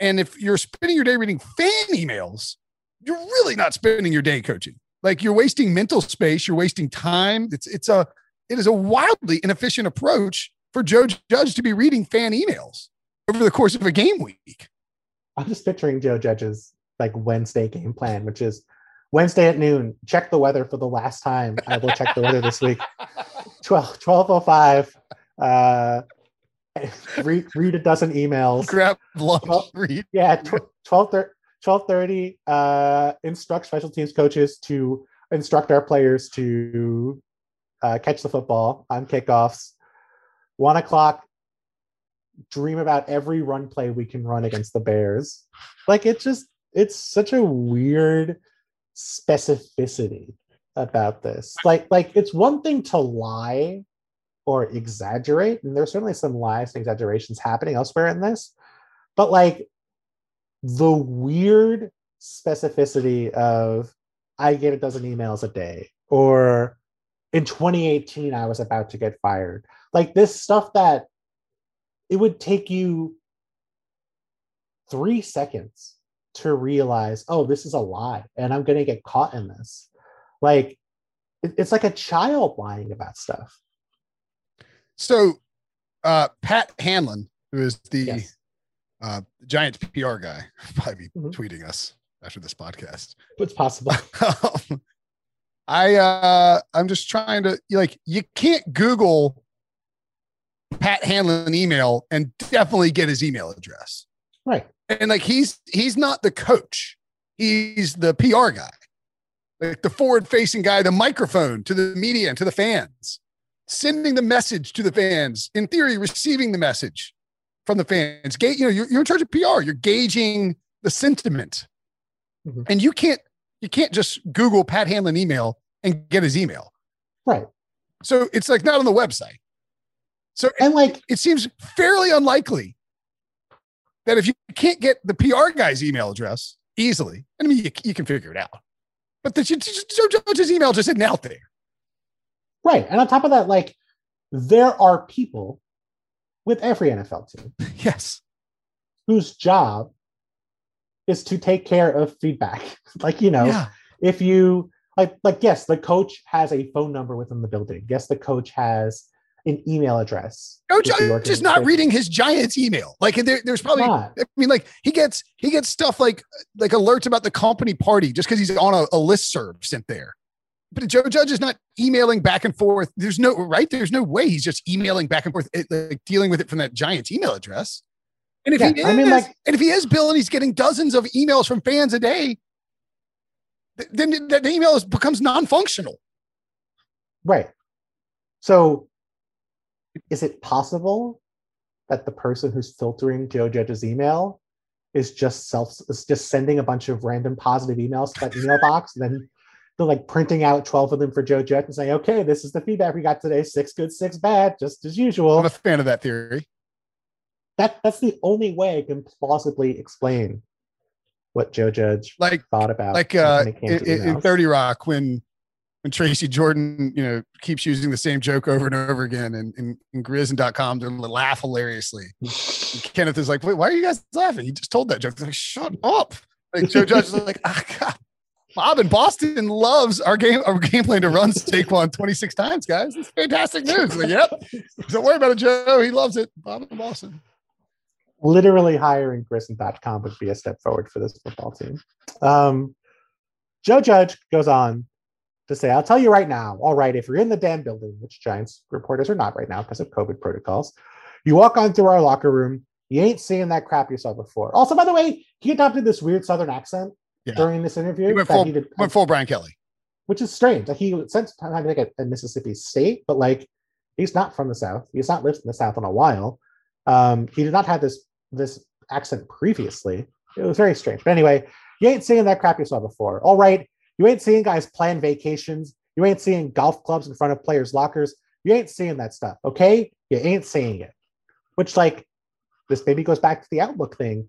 And if you're spending your day reading fan emails you're really not spending your day coaching. Like you're wasting mental space you're wasting time. It's it's a it is a wildly inefficient approach for joe judge to be reading fan emails over the course of a game week. I'm just picturing Joe Judge's like Wednesday game plan, which is Wednesday at noon. Check the weather for the last time. I will check the weather this week. 12 1205. Uh, read, read a dozen emails. grab lunch, Well, read. Yeah, tw- 12 thir- 1230. Uh, instruct special teams coaches to instruct our players to uh, catch the football on kickoffs. One o'clock. Dream about every run play we can run against the Bears. Like it just, it's such a weird specificity about this. Like, like it's one thing to lie or exaggerate, and there's certainly some lies and exaggerations happening elsewhere in this, but like the weird specificity of I get a dozen emails a day, or in 2018, I was about to get fired. Like this stuff that it would take you three seconds to realize, oh, this is a lie, and I'm going to get caught in this. Like, it's like a child lying about stuff. So, uh, Pat Hanlon, who is the Yes. uh, Giants PR guy, probably be Mhm. tweeting us after this podcast. It's possible. I uh, I'm just trying to like you can't Google Pat Hanlon email and definitely get his email address. right. And like he's he's not the coach. He's the pr guy. Like the forward facing guy the microphone to the media and to the fans. Sending the message to the fans. In theory receiving the message from the fans. Ga- you know you're, you're in charge of pr you're gauging the sentiment. Mhm. and you can't you can't just google pat hanlon email and get his email. Right. so it's like not on the website. So And like, it seems fairly unlikely that if you can't get the PR guy's email address easily, I mean, you, you can figure it out. But that you just Joe Judge's email just isn't out there. right. And on top of that, like, there are people with every NFL team Yes. whose job is to take care of feedback. like, you know, Yeah. if you like like yes the coach has a phone number within the building yes the coach has an email address Joe with the Judge is not reading his Giants email. Like there, there's probably, Not. I mean, like he gets he gets stuff like like alerts about the company party just because he's on a, a list serve sent there. But Joe Judge is not emailing back and forth. There's no right. There's no way he's just emailing back and forth, eh, like dealing with it from that Giants email address. And if Yeah, he is, I mean, like- and if he is Bill, and he's getting dozens of emails from fans a day, then that email becomes non-functional. right so is it possible that the person who's filtering joe judge's email is just self is just sending a bunch of random positive emails to that email box and then they're like printing out 12 of them for joe judge and saying okay this is the feedback we got today six good six bad just as usual I'm a fan of that theory. that that's the only way I can plausibly explain what Joe Judge Like thought about. like uh when it came in, in- in 30 rock when when tracy jordan you know keeps using the same joke over and over again and in, in grizz.com they laugh hilariously. And kenneth is like wait why are you guys laughing? You just told that joke. They're like shut up. Like joe judge is like ah, God. bob in boston loves our game our game plan to run Saquon 26 times guys. It's fantastic news. Like yep. Don't worry about it joe. He loves it. Bob in boston. Literally hiring Grissom.com would be a step forward for this football team. Um, Joe Judge goes on to say, I'll tell you right now, all right, if you're in the damn building, which Giants reporters are not right now because of COVID protocols, you walk on through our locker room, you ain't seeing that crap you saw before. Also, by the way, he adopted this weird Southern accent Yeah. during this interview. he went full, he did- went full brian kelly which is strange. Like he spent time like at, at Mississippi State, but like he's not from the South. He's not lived in the South in a while. Um, he did not have this this accent previously. It was very strange. But anyway, you ain't seeing that crap you saw before. All right, you ain't seeing guys plan vacations. You ain't seeing golf clubs in front of players' lockers. You ain't seeing that stuff. Okay, you ain't seeing it. Which like this maybe goes back to the outlook thing.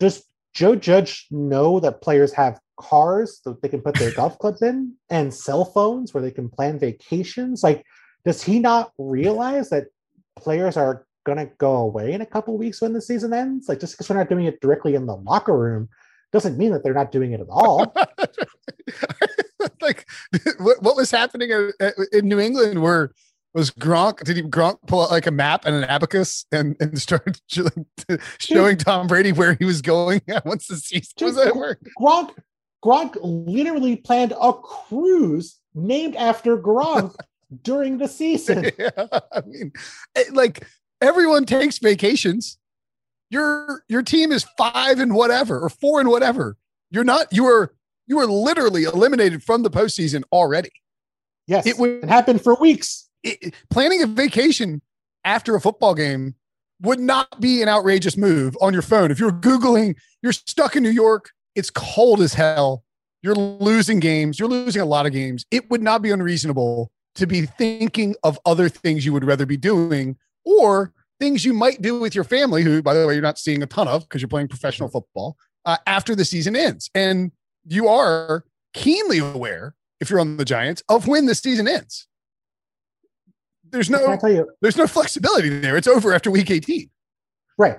Does Joe Judge know that players have cars that they can put their golf clubs in and cell phones where they can plan vacations? Like, does he not realize that players are gonna go away in a couple weeks when the season ends? Like, just because we're not doing it directly in the locker room doesn't mean that they're not doing it at all. like, what, what was happening in New England where was Gronk? Did he Gronk pull out like a map and an abacus and and start showing Tom Brady where he was going once the season was over? Gronk Gronk literally planned a cruise named after Gronk during the season. Yeah, I mean, it, like everyone takes vacations. Your your team is five and whatever or four and whatever. You're not. You are you are literally eliminated from the postseason already. Yes, it would happen for weeks it, planning a vacation after a football game would not be an outrageous move on your phone. If you're Googling, you're stuck in New York, it's cold as hell, you're losing games, you're losing a lot of games. It would not be unreasonable to be thinking of other things you would rather be doing or things you might do with your family, who, by the way, you're not seeing a ton of because you're playing professional football uh, after the season ends. And you are keenly aware, if you're on the Giants, of when the season ends there's no there's no flexibility there. It's over after week 18. Right.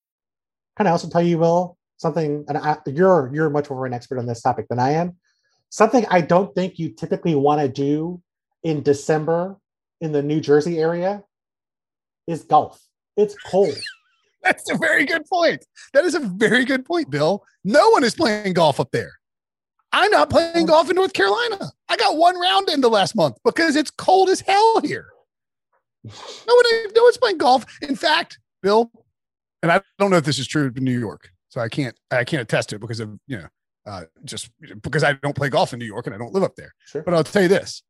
Can I also tell you, Will, something? And I, you're you're much more of an expert on this topic than I am. Something I don't think you typically want to do in December in the New Jersey area is golf. It's cold. That's a very good point. That is a very good point, Bill. No one is playing golf up there. I'm not playing golf in North Carolina. I got one round in the last month because it's cold as hell here. No one, no one's playing golf. In fact, Bill, and I don't know if this is true in New York, so I can't I can't attest to it because of you know uh, just because I don't play golf in New York and I don't live up there. Sure. But I'll tell you this: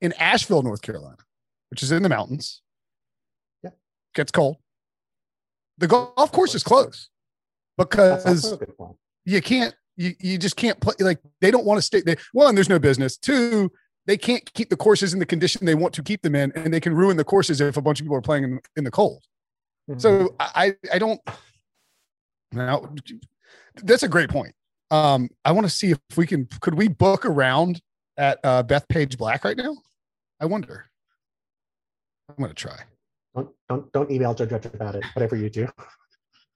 in Asheville, North Carolina, which is in the mountains, yeah, gets cold. The golf course is closed because you can't you, you just can't play like they don't want to stay they, one there's no business two they can't keep the courses in the condition they want to keep them in and they can ruin the courses if a bunch of people are playing in, in the cold Mm-hmm. So I I don't now that's a great point. Um, I want to see if we can could we book around at uh, Bethpage Black right now? I wonder. I'm gonna try. Don't don't don't email Judge about it. Whatever you do.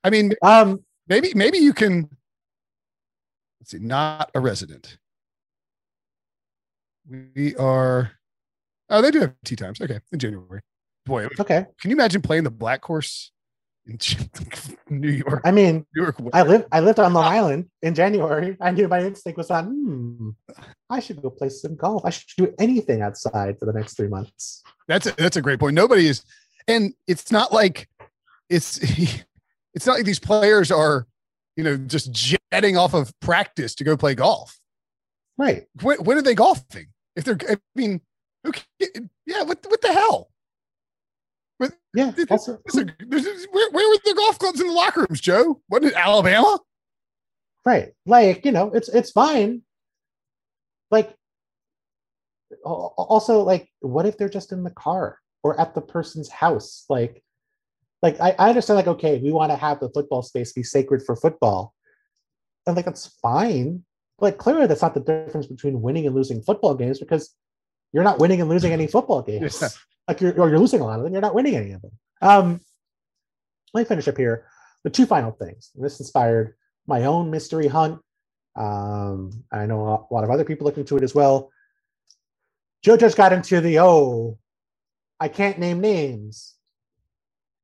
I mean, um, maybe maybe you can. Let's see. Not a resident. We are. Oh, they do have tea times. Okay, in January boy, okay. Can you imagine playing the black horse in New York? I mean, New York. I lived I lived on Long Island in January. I knew my instinct was on. Hmm, I should go play some golf. I should do anything outside for the next three months. That's a, that's a great point. Nobody is, and it's not like it's it's not like these players are, you know, just jetting off of practice to go play golf. Right. When, when are they golfing? If they're, I mean, okay, yeah, what what the hell? Yeah. Also, where, where were the golf clubs in the locker rooms, Joe? What did Alabama? Right. Like, you know, it's it's fine. Like also like what if they're just in the car or at the person's house? Like like I, I understand like okay, we want to have the football space be sacred for football. And like that's fine. But like clearly that's not the difference between winning and losing football games because you're not winning and losing any football games. Yeah like you're or you're losing a lot of them, you're not winning any of them. Um, let me finish up here. The two final things. This inspired my own mystery hunt. Um, I know a lot of other people look into it as well. Joe just got into the oh, I can't name names,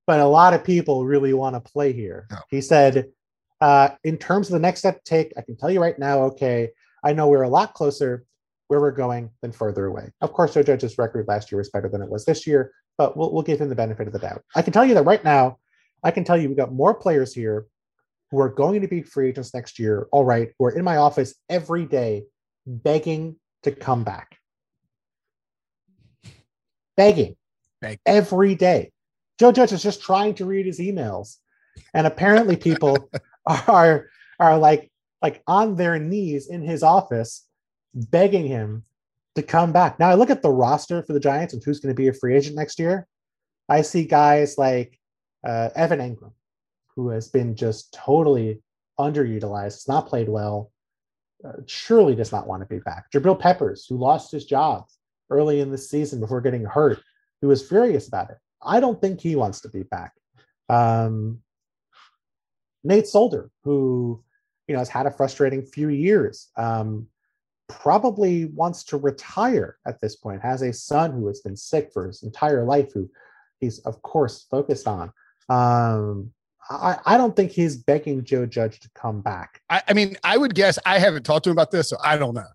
but a lot of people really want to play here. Yeah. He said, uh, in terms of the next step to take, I can tell you right now, okay, I know we're a lot closer where we're going than further away. Of course, Joe Judge's record last year was better than it was this year, but we'll, we'll give him the benefit of the doubt. I can tell you that right now, I can tell you we got more players here who are going to be free agents next year, all right, who are in my office every day begging to come back. Begging Beg. every day. Joe Judge is just trying to read his emails. And apparently people are are like like on their knees in his office begging him to come back. Now I look at the roster for the Giants and who's going to be a free agent next year. I see guys like uh, Evan Engram, who has been just totally underutilized, has not played well, uh, surely does not want to be back. Jabril Peppers, who lost his job early in the season before getting hurt, who was furious about it. I don't think he wants to be back. Um, Nate Solder, who you know has had a frustrating few years, um, probably wants to retire at this point. Has a son who has been sick for his entire life, who he's of course focused on. Um, I, I don't think he's begging Joe Judge to come back. I, I mean, I would guess I haven't talked to him about this, so I don't know.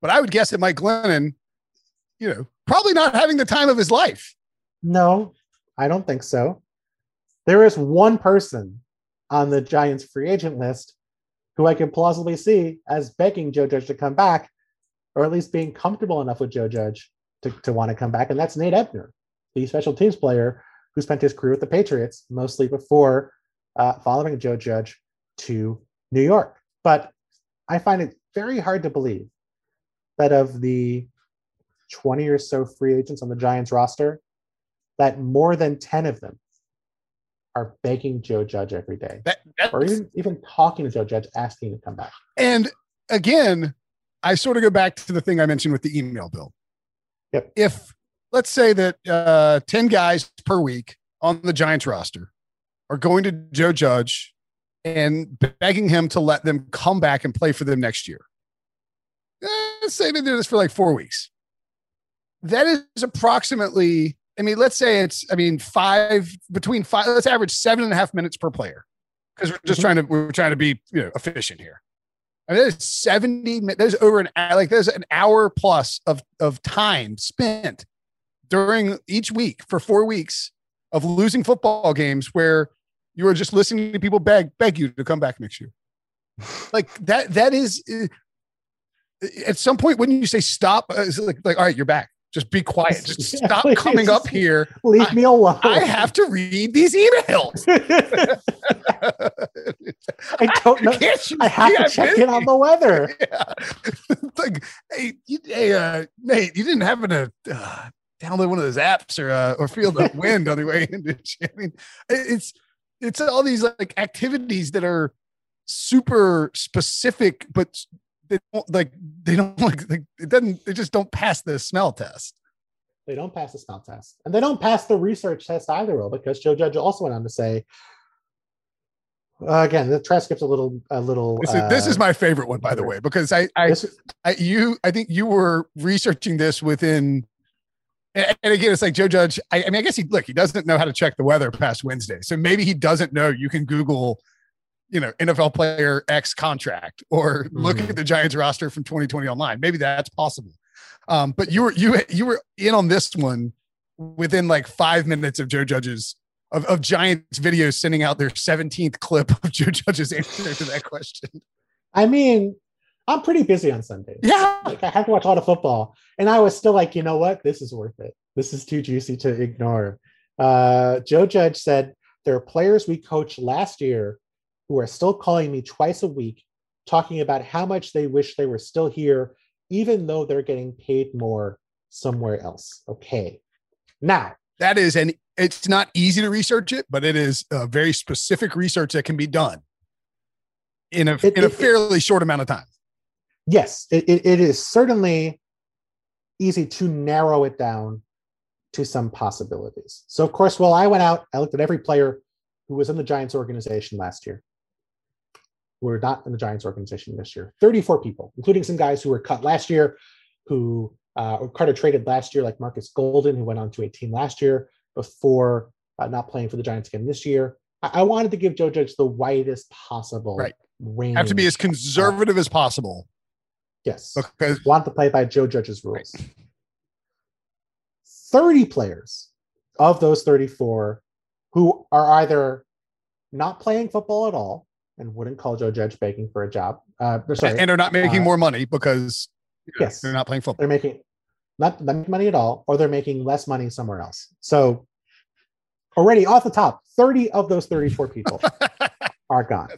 But I would guess that Mike Glennon, you know, probably not having the time of his life. No, I don't think so. There is one person on the Giants free agent list who I can plausibly see as begging Joe Judge to come back, or at least being comfortable enough with Joe Judge to, to want to come back, and that's Nate Ebner, the special teams player who spent his career with the Patriots, mostly before uh, following Joe Judge to New York. But I find it very hard to believe that of the 20 or so free agents on the Giants roster, that more than 10 of them are begging Joe Judge every day, That, or even, even talking to Joe Judge, asking to come back. And again, I sort of go back to the thing I mentioned with the email bill. Yep. If let's say that uh, 10 guys per week on the Giants roster are going to Joe Judge and begging him to let them come back and play for them next year. Eh, Let's say they do this for like four weeks. That is approximately, I mean, let's say it's, I mean, five between five, let's average seven and a half minutes per player. Because we're just Mhm. trying to we're trying to be you know efficient here. I mean, there's 70, mi- there's over an hour, like there's an hour plus of, of time spent during each week for four weeks of losing football games where you are just listening to people beg, beg you to come back next year. Like that, that is uh, at some point when you say stop, it's like, like, all right, you're back. Just be quiet. Just Yeah, stop please. coming up here. Leave me alone. I have to read these emails. I don't know. You I have to check in on the weather. yeah. Like, hey, you, hey, uh, Nate, you didn't happen to uh, download one of those apps or uh, or feel the wind on the way into. I mean, it's it's all these like activities that are super specific, but they don't like they don't like, like it doesn't they just don't pass the smell test. They don't pass the smell test, and they don't pass the research test either. Will because Joe Judge also went on to say, uh, again, the transcript's a little, a little. This is, this is uh, my favorite one, by the way, because I I this- I, you, I think you were researching this within, and, and again, it's like Joe Judge. I, I mean, I guess he look, he doesn't know how to check the weather past Wednesday, so maybe he doesn't know you can Google, you know, NFL player X contract or look Mhm. at the Giants roster from 2020 online. Maybe that's possible. Um, but you were you you were in on this one within like five minutes of Joe Judge's of, of Giants videos sending out their 17th clip of Joe Judge's answer to that question. I mean, I'm pretty busy on Sundays. Yeah. like I have to watch a lot of football, and I was still like, you know what, this is worth it. This is too juicy to ignore. Uh, Joe Judge said there are players we coached last year who are still calling me twice a week, talking about how much they wish they were still here, even though they're getting paid more somewhere else. Okay, now that is and it's not easy to research it but it is a very specific research that can be done in a It- in a it- fairly short amount of time yes, it, it, it is certainly easy to narrow it down to some possibilities. So, of course, while I went out, I looked at every player who was in the Giants organization last year. Who are not in the Giants organization this year. 34 people, including some guys who were cut last year, who uh, or cut or traded last year, like Marcus Golden, who went on to a team last year before uh, not playing for the Giants again this year. I, I wanted to give Joe Judge the widest possible Right. range. Have to be as conservative as possible yes. because Want to play by Joe Judge's rules. 30 players of those 34 who are either not playing football at all and wouldn't call Joe Judge begging for a job. Uh, sorry, and are not making uh, more money because yes. they're not playing football. they're making not, not making money at all, or they're making less money somewhere else. So already off the top, 30 of those 34 people are gone.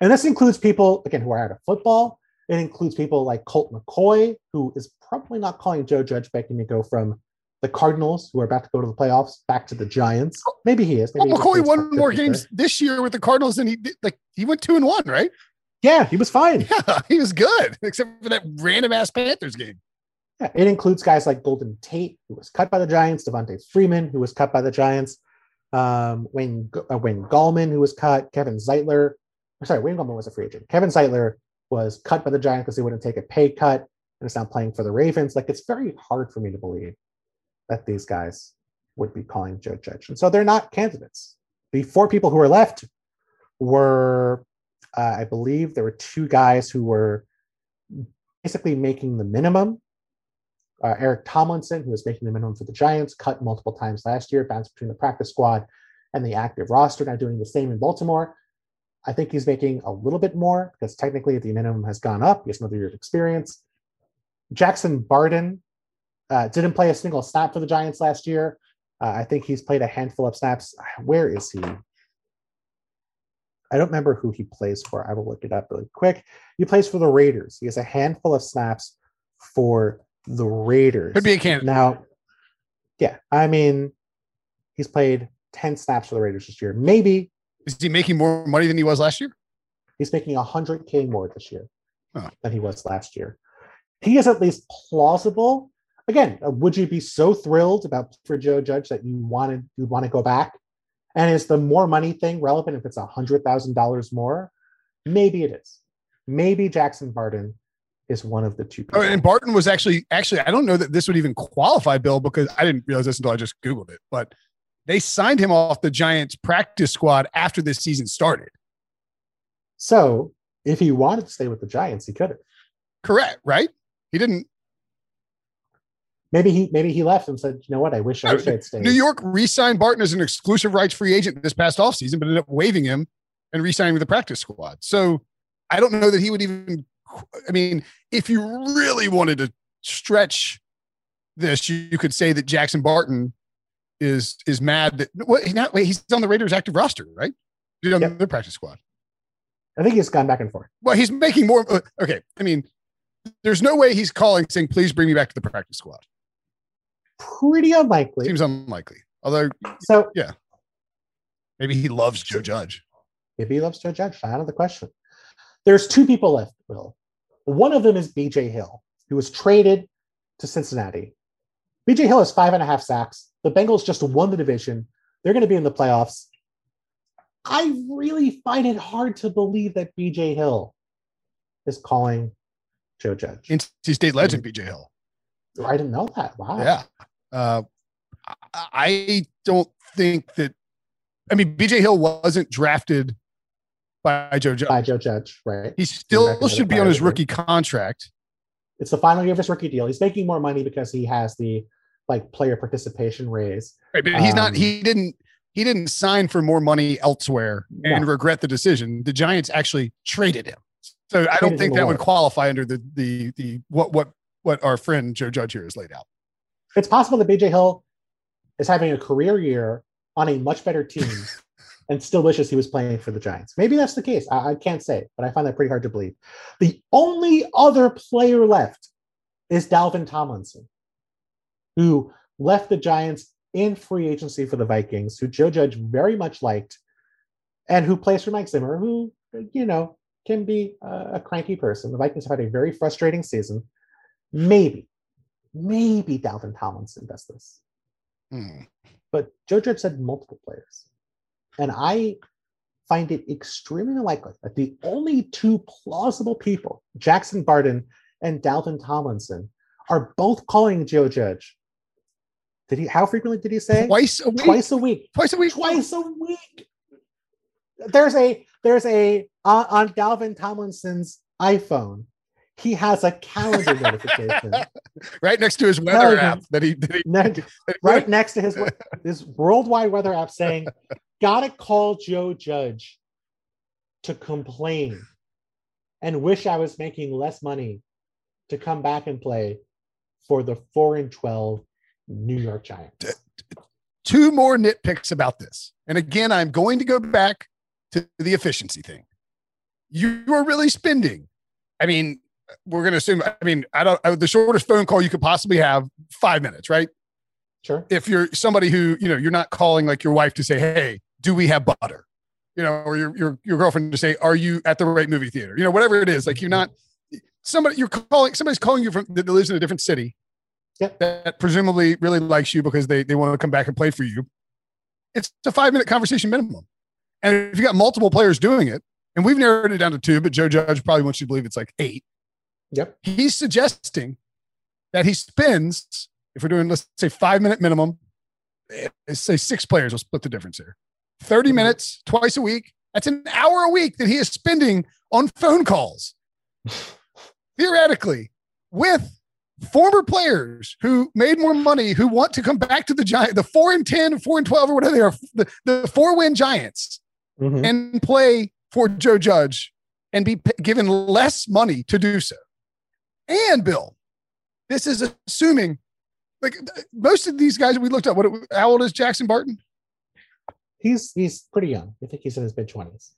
And this includes people, again, who are out of football. It includes people like Colt McCoy, who is probably not calling Joe Judge begging to go from the Cardinals, who are about to go to the playoffs, back to the Giants. Maybe he is. Maybe he McCoy won more games this year with the Cardinals than he did. Like he went two and one, right? Yeah, he was fine. Yeah, he was good, except for that random ass Panthers game. Yeah, it includes guys like Golden Tate, who was cut by the Giants, Devonta Freeman, who was cut by the Giants, um, Wayne uh, Wayne Gallman, who was cut, Kevin Zeitler. I'm sorry, Wayne Gallman was a free agent. Kevin Zeitler was cut by the Giants because he wouldn't take a pay cut and is now playing for the Ravens. Like it's very hard for me to believe that these guys would be calling Joe Judge, and so they're not candidates. The four people who are left were, uh, I believe, there were two guys who were basically making the minimum uh, Eric Tomlinson, who was making the minimum for the Giants, cut multiple times last year, bounced between the practice squad and the active roster, now doing the same in Baltimore. I think he's making a little bit more because technically the minimum has gone up. He has another year of experience. Jackson Barton uh, didn't play a single snap for the Giants last year. Uh, I think he's played a handful of snaps. Where is he? I don't remember who he plays for. I will look it up really quick. He plays for the Raiders. He has a handful of snaps for the Raiders. Could be a candidate. Now, yeah, I mean, he's played 10 snaps for the Raiders this year. Maybe Is he making more money than he was last year? he's making 100K more this year Oh. than he was last year. He is at least plausible. Again, uh, would you be so thrilled about for Joe Judge that you wanted you'd want to go back? And is the more money thing relevant if it's $100,000 more? Maybe it is. Maybe Jackson Barton is one of the two. Oh, people. and Barton was actually actually I don't know that this would even qualify, Bill, because I didn't realize this until I just googled it. But they signed him off the Giants practice squad after this season started. So if he wanted to stay with the Giants, he could have. Correct, right? He didn't. Maybe he maybe he left and said, you know what, I wish I wish I had stayed. New York re-signed Barton as an exclusive rights free agent this past offseason, but ended up waiving him and re-signing with the practice squad. So I don't know that he would even. I mean, if you really wanted to stretch this, you, you could say that Jackson Barton is is mad that what he's not. Wait, he's on the Raiders active roster, right? He's on Yep. the practice squad. I think he's gone back and forth. Well, he's making more. Okay, I mean, there's no way he's calling saying, "Please bring me back to the practice squad." Pretty unlikely. Seems unlikely. Although so yeah, maybe he loves Joe Judge. maybe he loves Joe Judge. Not of the question. There's two people left, Will. One of them is BJ Hill, who was traded to Cincinnati. BJ Hill has five and a half sacks. The Bengals just won the division. They're going to be in the playoffs. I really find it hard to believe that BJ Hill is calling Joe Judge. NC State legend mm-hmm. BJ Hill. I didn't know that. Wow. Yeah. Uh, I- don't think that. I mean, BJ Hill wasn't drafted by Joe Judge. By Joe Judge, right? He still should be on his rookie contract. It's the final year of his rookie deal. He's making more money because he has the like player participation raise. Right, but he's not. Um, He didn't. He didn't sign for more money elsewhere and No. regret the decision. The Giants actually traded him. So I don't think that would qualify under the the the what what what our friend Joe Judge here has laid out. It's possible that BJ Hill is having a career year on a much better team and still wishes he was playing for the Giants. Maybe that's the case. I, I can't say, but I find that pretty hard to believe. The only other player left is Dalvin Tomlinson, who left the Giants in free agency for the Vikings, who Joe Judge very much liked, and who plays for Mike Zimmer, who, you know, can be a, a cranky person. The Vikings have had a very frustrating season. Maybe, maybe Dalvin Tomlinson does this Hmm. but Joe Judge said multiple players. And I find it extremely unlikely that the only two plausible people, Jackson Barton and Dalvin Tomlinson, are both calling Joe Judge. Did he? How frequently did he say? Twice a week. Twice a week. Twice a week. Twice a week. There's a there's a uh, on Dalvin Tomlinson's iPhone. He has a calendar notification right next to his weather app that he, that he right next to his his worldwide weather app saying, "Gotta call Joe Judge to complain and wish I was making less money to come back and play for the four and twelve New York Giants." two more nitpicks about this. And again, I'm going to go back to the efficiency thing. You are really spending. I mean, we're going to assume, I mean, I don't, uh, the shortest phone call you could possibly have five minutes, right? Sure. If you're somebody who, you know, you're not calling like your wife to say, Hey, do we have butter? You know, or your, your, your girlfriend to say, are you at the right movie theater? You know, whatever it is, like you're not somebody, you're calling, somebody's calling you from that lives in a different city Yep. that presumably really likes you because they, they want to come back and play for you. It's a five minute conversation minimum. And if you got multiple players doing it, and we've narrowed it down to two, but Joe Judge probably wants you to believe it's like eight. Yep. He's suggesting that he spends, if we're doing, let's say five minute minimum, eh, let's say six players, we'll split the difference here. 30 Mhm. minutes twice a week. That's an hour a week that he is spending on phone calls. Theoretically, with former players who made more money who want to come back to the giant, the four and 10, four and 12, or whatever they are, the, the four win giants Mhm. and play for Joe Judge and be given less money to do so. And Bill, this is assuming like most of these guys we looked at, what how old is Jackson Barton? He's he's pretty young. I think he's in his mid twenties.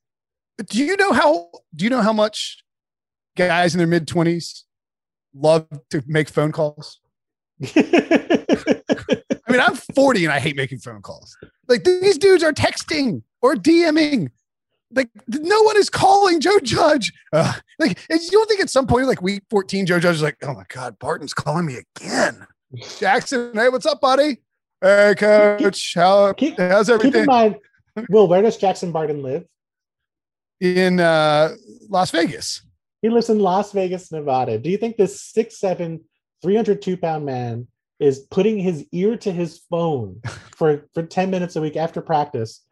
Do you know how do you know how much guys in their mid 20s love to make phone calls? I mean, I'm 40 and I hate making phone calls. Like these dudes are texting or DMing. Like no one is calling Joe Judge. Uh, like you don't think at some point, like week 14, Joe Judge is like, oh my God, Barton's calling me again. Jackson, hey, what's up, buddy? Hey, coach, how, keep- how's Keep in mind, Will, where does Jackson Barton live? in uh, Las Vegas? He lives in Las Vegas, Nevada. Do you think this 6'7, 302 pound man is putting his ear to his phone for, for 10 minutes a week after practice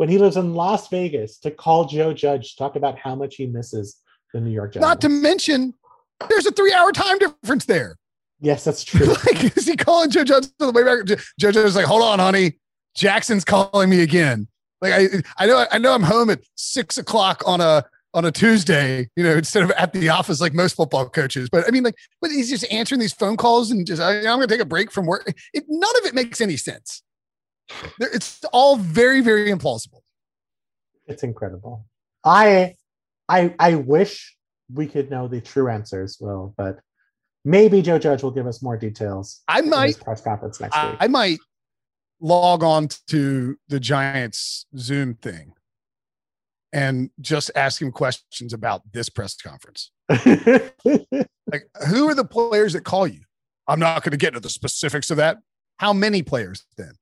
when he lives in Las Vegas to call Joe Judge, talk about how much he misses the New York Giants? Not to mention, there's a three hour time difference there. yes, that's true. like, is he calling Joe Judge on the way back? Joe Judge is like, hold on, honey. Jackson's calling me again. Like I, I know, I know, I'm home at six o'clock on a on a Tuesday, you know, instead of at the office like most football coaches. But I mean, like, but he's just answering these phone calls and just, I, I'm going to take a break from work. It, none of it makes any sense. It's all very, very implausible. It's incredible. I I I wish we could know the true answers, Will, but maybe Joe Judge will give us more details I might, press conference next I, week. I might log on to the Giants Zoom thing and just ask him questions about this press conference. Like, who are the players that call you? I'm not going to get into the specifics of that. How many players then?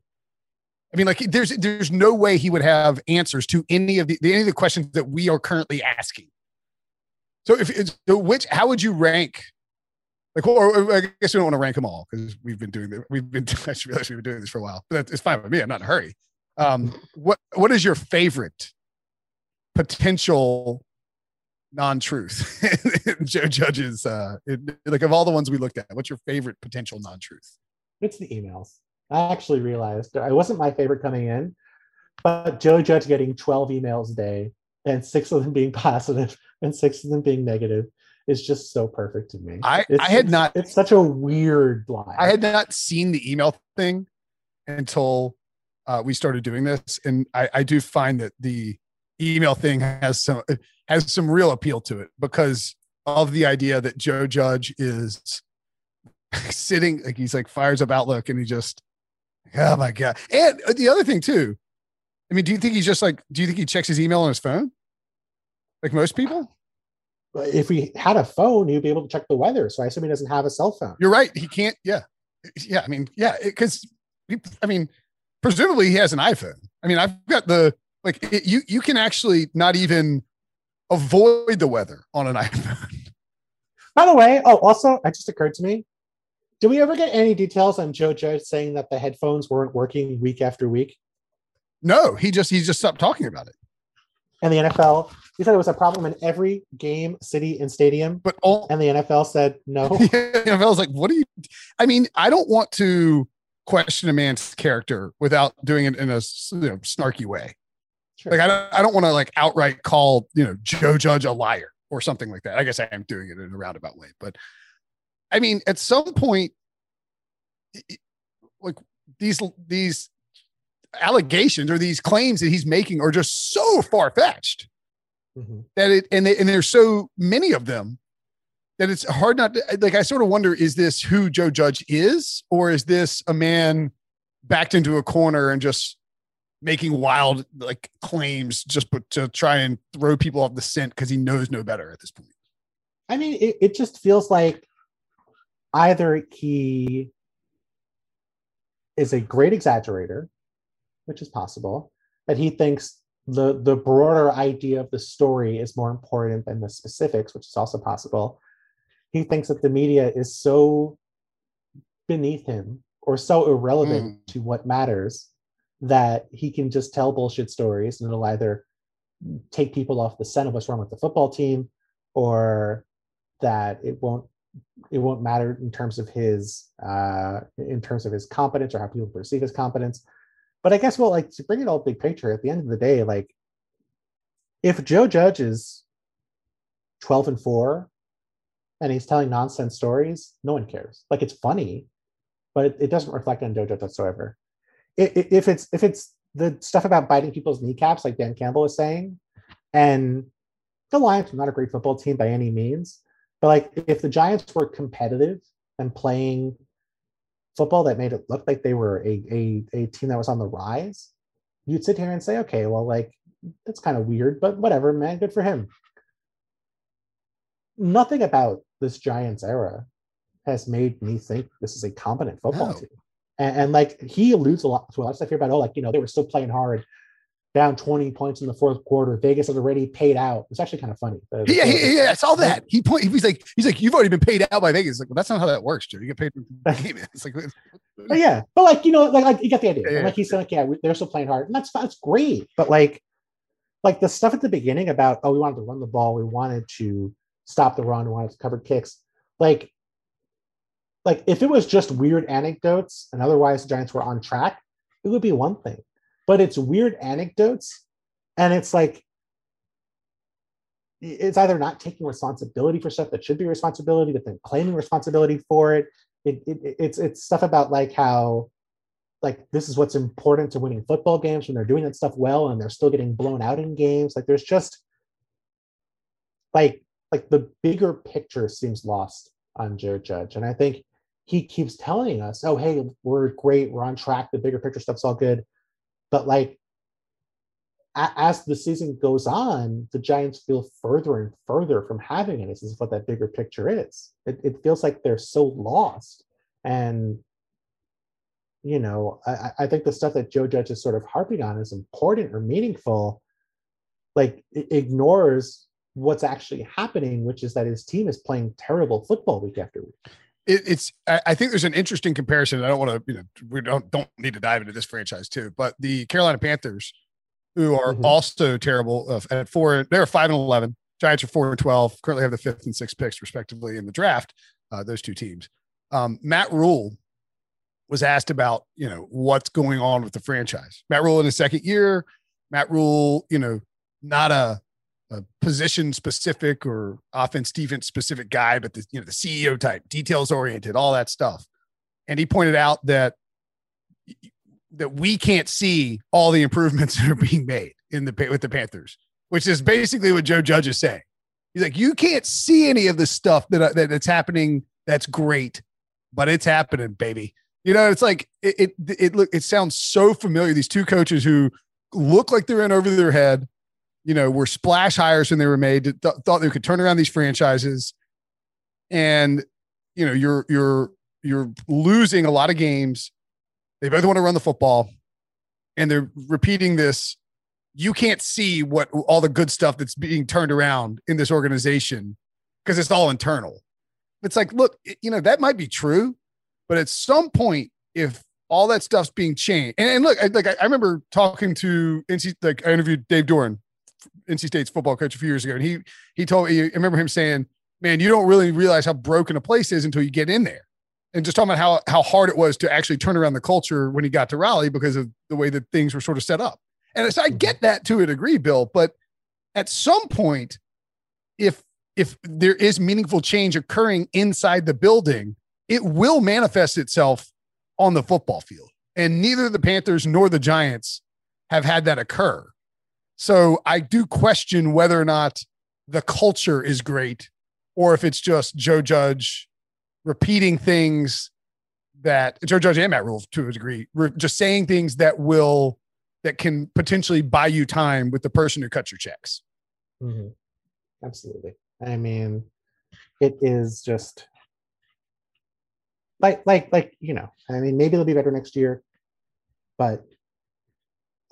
I mean, like, there's there's no way he would have answers to any of the any of the questions that we are currently asking. So, if it's so which, how would you rank? Like, or, I guess we don't want to rank them all because we've been doing this. We've been I just realized we've been doing this for a while, but it's fine with me. I'm not in a hurry. Um, what what is your favorite potential non-truth joe judge's uh like of all the ones we looked at what's your favorite potential non-truth It's the emails. I actually realized it wasn't my favorite coming in, but Joe Judge getting 12 emails a day and six of them being positive and six of them being negative is just so perfect to me. I- It's- I had it's- not- It's such a weird line. i had not seen the email thing until uh, we started doing this and I, I do find that the email thing has some has some real appeal to it because of the idea that joe judge is sitting like he's like fires up outlook and he just oh my god and uh, the other thing too i mean do you think he's just like do you think he checks his email on his phone like most people if he had a phone, he'd be able to check the weather. So I assume he doesn't have a cell phone. you're right he can't yeah yeah i mean yeah because i mean presumably he has an iphone i mean i've got the Like it, you you can actually not even avoid the weather on an iPhone. By the way, oh, also, it just occurred to me. Did we ever get any details on Joe Judge saying that the headphones weren't working week after week? No, he just he just stopped talking about it. And the NFL, he said it was a problem in every game, city, and stadium. But all And the NFL said no. the NFL was like, "What do you?" I mean, I don't want to question a man's character without doing it in a you know, snarky way. Sure. Like I don't, I don't want to like outright call you know Joe Judge a liar or something like that. I guess I am doing it in a roundabout way, but I mean, at some point, like these these allegations or these claims that he's making are just so far fetched Mhm. that it and they, and there's so many of them that it's hard not to like I sort of wonder is this who Joe Judge is or is this a man backed into a corner and just making wild like claims just put, to try and throw people off the scent because he knows no better at this point. I mean, it, it just feels like either he is a great exaggerator, which is possible, that he thinks the the broader idea of the story is more important than the specifics, which is also possible. He thinks that the media is so beneath him or so irrelevant hmm. to what matters that he can just tell bullshit stories and it'll either take people off the scent of what's wrong with the football team or that it won't it won't matter in terms of his uh in terms of his competence or how people perceive his competence. But i guess well like to bring it all big picture at the end of the day like if joe judge is 12 and 4 and he's telling nonsense stories no one cares. Like it's funny but it, it doesn't reflect on joe judge whatsoever. I- i- if it's if it's the stuff about biting people's kneecaps like dan campbell was saying and the lions are not a great football team by any means but like if the Giants were competitive and playing football that made it look like they were a, a, a team that was on the rise, you'd sit here and say, okay, well, like that's kind of weird, but whatever, man, good for him. Nothing about this Giants era has made me think this is a competent football No. team. And, and like he alludes a lot to a lot of stuff here about, oh, like, you know, they were still playing hard, down 20 points in the fourth quarter. Vegas has already paid out. It's actually kind of funny. Yeah, he, yeah, I saw that. He point. He's like, he's like, you've already been paid out by Vegas. Like, well, that's not how that works, Joe. You get paid for the game. It's like, But yeah, but like you know, like, like you get the idea. Yeah, And, like he's like, yeah, they're still playing hard, and that's that's great. But like, like the stuff at the beginning about oh, we wanted to run the ball, we wanted to stop the run, we wanted to cover kicks. Like, like if it was just weird anecdotes and otherwise the Giants were on track, it would be one thing. But it's weird anecdotes, and it's like it's either not taking responsibility for stuff that should be responsibility, but then claiming responsibility for it. It, it it's it's stuff about like how like this is what's important to winning football games when they're doing that stuff well and they're still getting blown out in games. Like there's just like like the bigger picture seems lost on Joe Judge. And I think he keeps telling us, oh hey, we're great, we're on track, the bigger picture stuff's all good. But like a- as the season goes on, the Giants feel further and further from having any This is what that bigger picture is. It, it feels like they're so lost. And, you know, I, I- think the stuff that Joe Judge is sort of harping on is important or meaningful, like it ignores what's actually happening, which is that his team is playing terrible football week after week. It, it's I, I think there's an interesting comparison. I don't want to, you know, we don't don't need to dive into this franchise too, but the Carolina Panthers, who are Mhm. also terrible uh, at four, they're five and eleven. Giants are four and twelve. Currently have the fifth and sixth picks respectively in the draft. Uh, those two teams. Um, Matt Rhule was asked about, you know, what's going on with the franchise. Matt Rhule in his second year. Matt Rhule, you know, not a a position specific or offense defense specific guy, but the you know the CEO type, details oriented, all that stuff. And he pointed out that that we can't see all the improvements that are being made in the with the Panthers, which is basically what Joe Judge is saying. He's like, you can't see any of the stuff that, uh, that that's happening. That's great, but it's happening, baby. You know, it's like it it it look it sounds so familiar. These two coaches who look like they're in over their head you know, were splash hires when they were made, th- thought they could turn around these franchises. And, you know, you're, you're, you're losing a lot of games. They both want to run the football and they're repeating this you can't see what all the good stuff that's being turned around in this organization because it's all internal. It's like, look, you know, that might be true, but at some point, if all that stuff's being changed, and, and look, I, like I, remember talking to NC, like I interviewed Dave Doeren, NC State's football coach, a few years ago, and he he told me, I remember him saying, "Man, you don't really realize how broken a place is until you get in there." And just talking about how how hard it was to actually turn around the culture when he got to Raleigh because of the way that things were sort of set up. And so I get that to a degree, Bill, but at some point, if if there is meaningful change occurring inside the building, it will manifest itself on the football field. And neither the Panthers nor the Giants have had that occur. So I do question whether or not the culture is great or if it's just Joe Judge repeating things that Joe Judge and Matt Rhule to a degree, just saying things that will that can potentially buy you time with the person who cuts your checks. Mm-hmm. Absolutely. I mean, it is just like like like you know. I mean, maybe it'll be better next year, but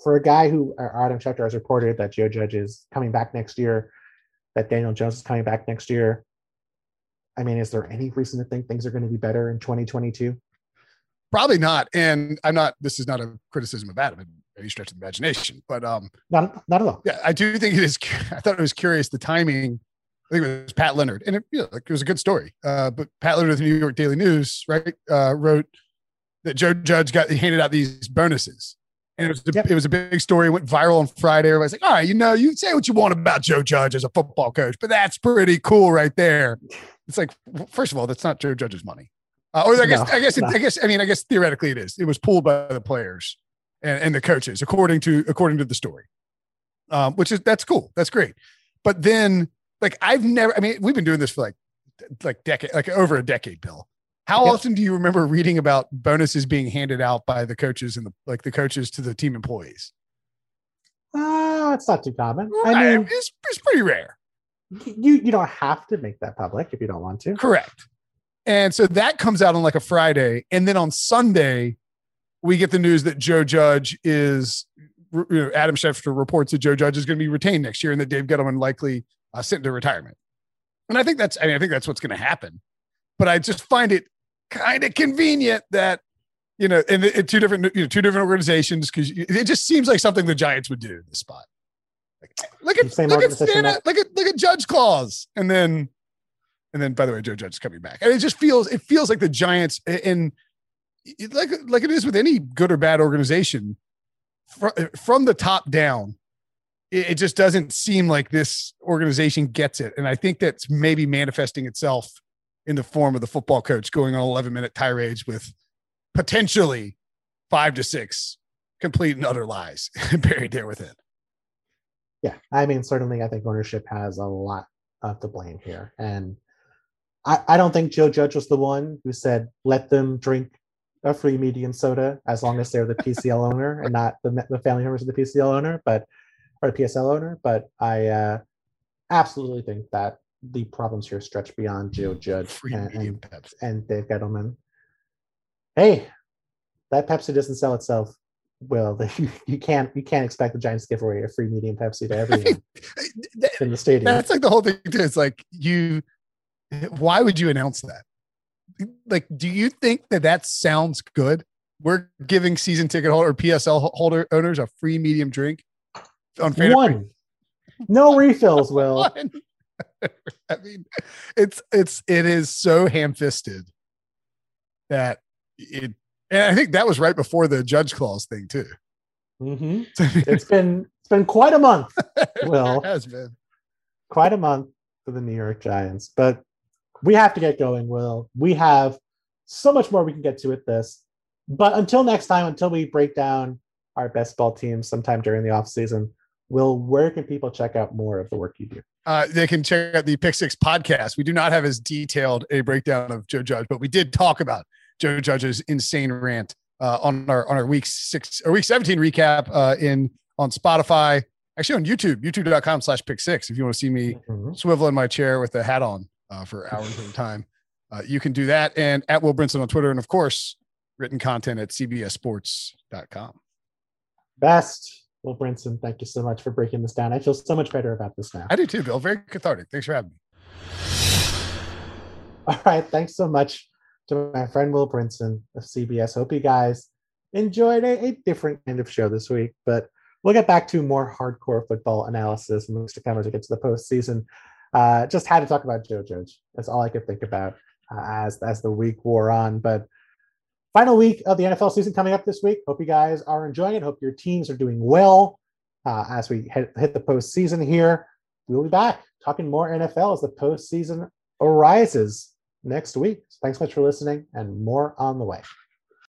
for a guy who Adam Schefter has reported that Joe Judge is coming back next year, that Daniel Jones is coming back next year. I mean, is there any reason to think things are going to be better in 2022? Probably not. And I'm not. This is not a criticism of Adam any stretch of the imagination, but um, not not at all. Yeah, I do think it is. I thought it was curious the timing I think it was Pat Leonard, and it, you know, like, it was a good story. Uh, but Pat Leonard of the New York Daily News, right, uh, wrote that Joe Judge got he handed out these bonuses, and it was a, yep. it was a big story. It went viral on Friday. Everybody's like, "All right, you know, you say what you want about Joe Judge as a football coach, but that's pretty cool right there." It's like, first of all, that's not Joe Judge's money, uh, or I guess, no, I guess, it, I guess, I mean, I guess theoretically it is. It was pulled by the players and, and the coaches, according to according to the story, um, which is that's cool, that's great. But then like I've never. I mean, we've been doing this for like like decade, like over a decade, Bill. How yep. often do you remember reading about bonuses being handed out by the coaches and the like the coaches to the team employees? Uh, it's not too common. I mean, it's, it's pretty rare. You you don't have to make that public if you don't want to. Correct. And so that comes out on like a Friday, and then on Sunday, we get the news that Joe Judge is. You know, Adam Schefter reports that Joe Judge is going to be retained next year, and that Dave Gettleman likely uh, sent to retirement. And I think that's, I mean, I think that's what's going to happen. But I just find it kind of convenient that, you know, in, in two different, you know, two different organizations, because it just seems like something the Giants would do in this spot. Like, look at, look at, Santa, look at, look at Judge Claus. And then, and then, by the way, Joe Judge is coming back. And it just feels, it feels like the Giants, and like, like it is with any good or bad organization, from the top down, it, it just doesn't seem like this organization gets it. And I think that's maybe manifesting itself in the form of the football coach going on 11 minute tirades with potentially five to six complete and utter lies buried there within. Yeah. I mean, certainly, I think ownership has a lot of the blame here. And I, I don't think Joe Judge was the one who said, let them drink a free medium soda as long as they're the PCL owner and not the, the family members of the PCL owner. But or PSL owner, but I uh, absolutely think that the problems here stretch beyond Joe Judge and, and, and, Dave Gettleman. Hey, that Pepsi doesn't sell itself. Well, you, you can't you can't expect the Giants to give away a free medium Pepsi to everyone in the stadium. That's like the whole thing too. It's like you. Why would you announce that? Like, do you think that that sounds good? We're giving season ticket holder or PSL holder owners a free medium drink on one. No refills, Will. I mean, it's it's it is so ham-fisted that it, and I think that was right before the Judge Claus thing too. Mm-hmm. it's been it's been quite a month. Will it has been quite a month for the New York Giants, but we have to get going. Will we have so much more we can get to with this? But until next time, until we break down our best ball teams sometime during the off season, Will, where can people check out more of the work you do? Uh, they can check out the Pick Six podcast. We do not have as detailed a breakdown of Joe Judge, but we did talk about Joe Judge's insane rant uh, on our on our week six or week 17 recap uh, in on Spotify, actually on YouTube, youtube.com slash pick six. If you want to see me mm-hmm. swivel in my chair with a hat on uh, for hours at a time, uh, you can do that. And at Will Brinson on Twitter, and of course, written content at cbssports.com. Best Will Brinson, thank you so much for breaking this down. I feel so much better about this now. I do too, Bill. Very cathartic. Thanks for having me. All right. Thanks so much to my friend Will Brinson of CBS. Hope you guys enjoyed a, a different kind of show this week, but we'll get back to more hardcore football analysis in weeks to come as we get to the postseason. Uh, just had to talk about Joe Judge. That's all I could think about uh, as as the week wore on. But final week of the NFL season coming up this week. Hope you guys are enjoying it. Hope your teams are doing well uh, as we hit, hit the postseason here. We'll be back talking more NFL as the postseason arises next week. So thanks so much for listening and more on the way.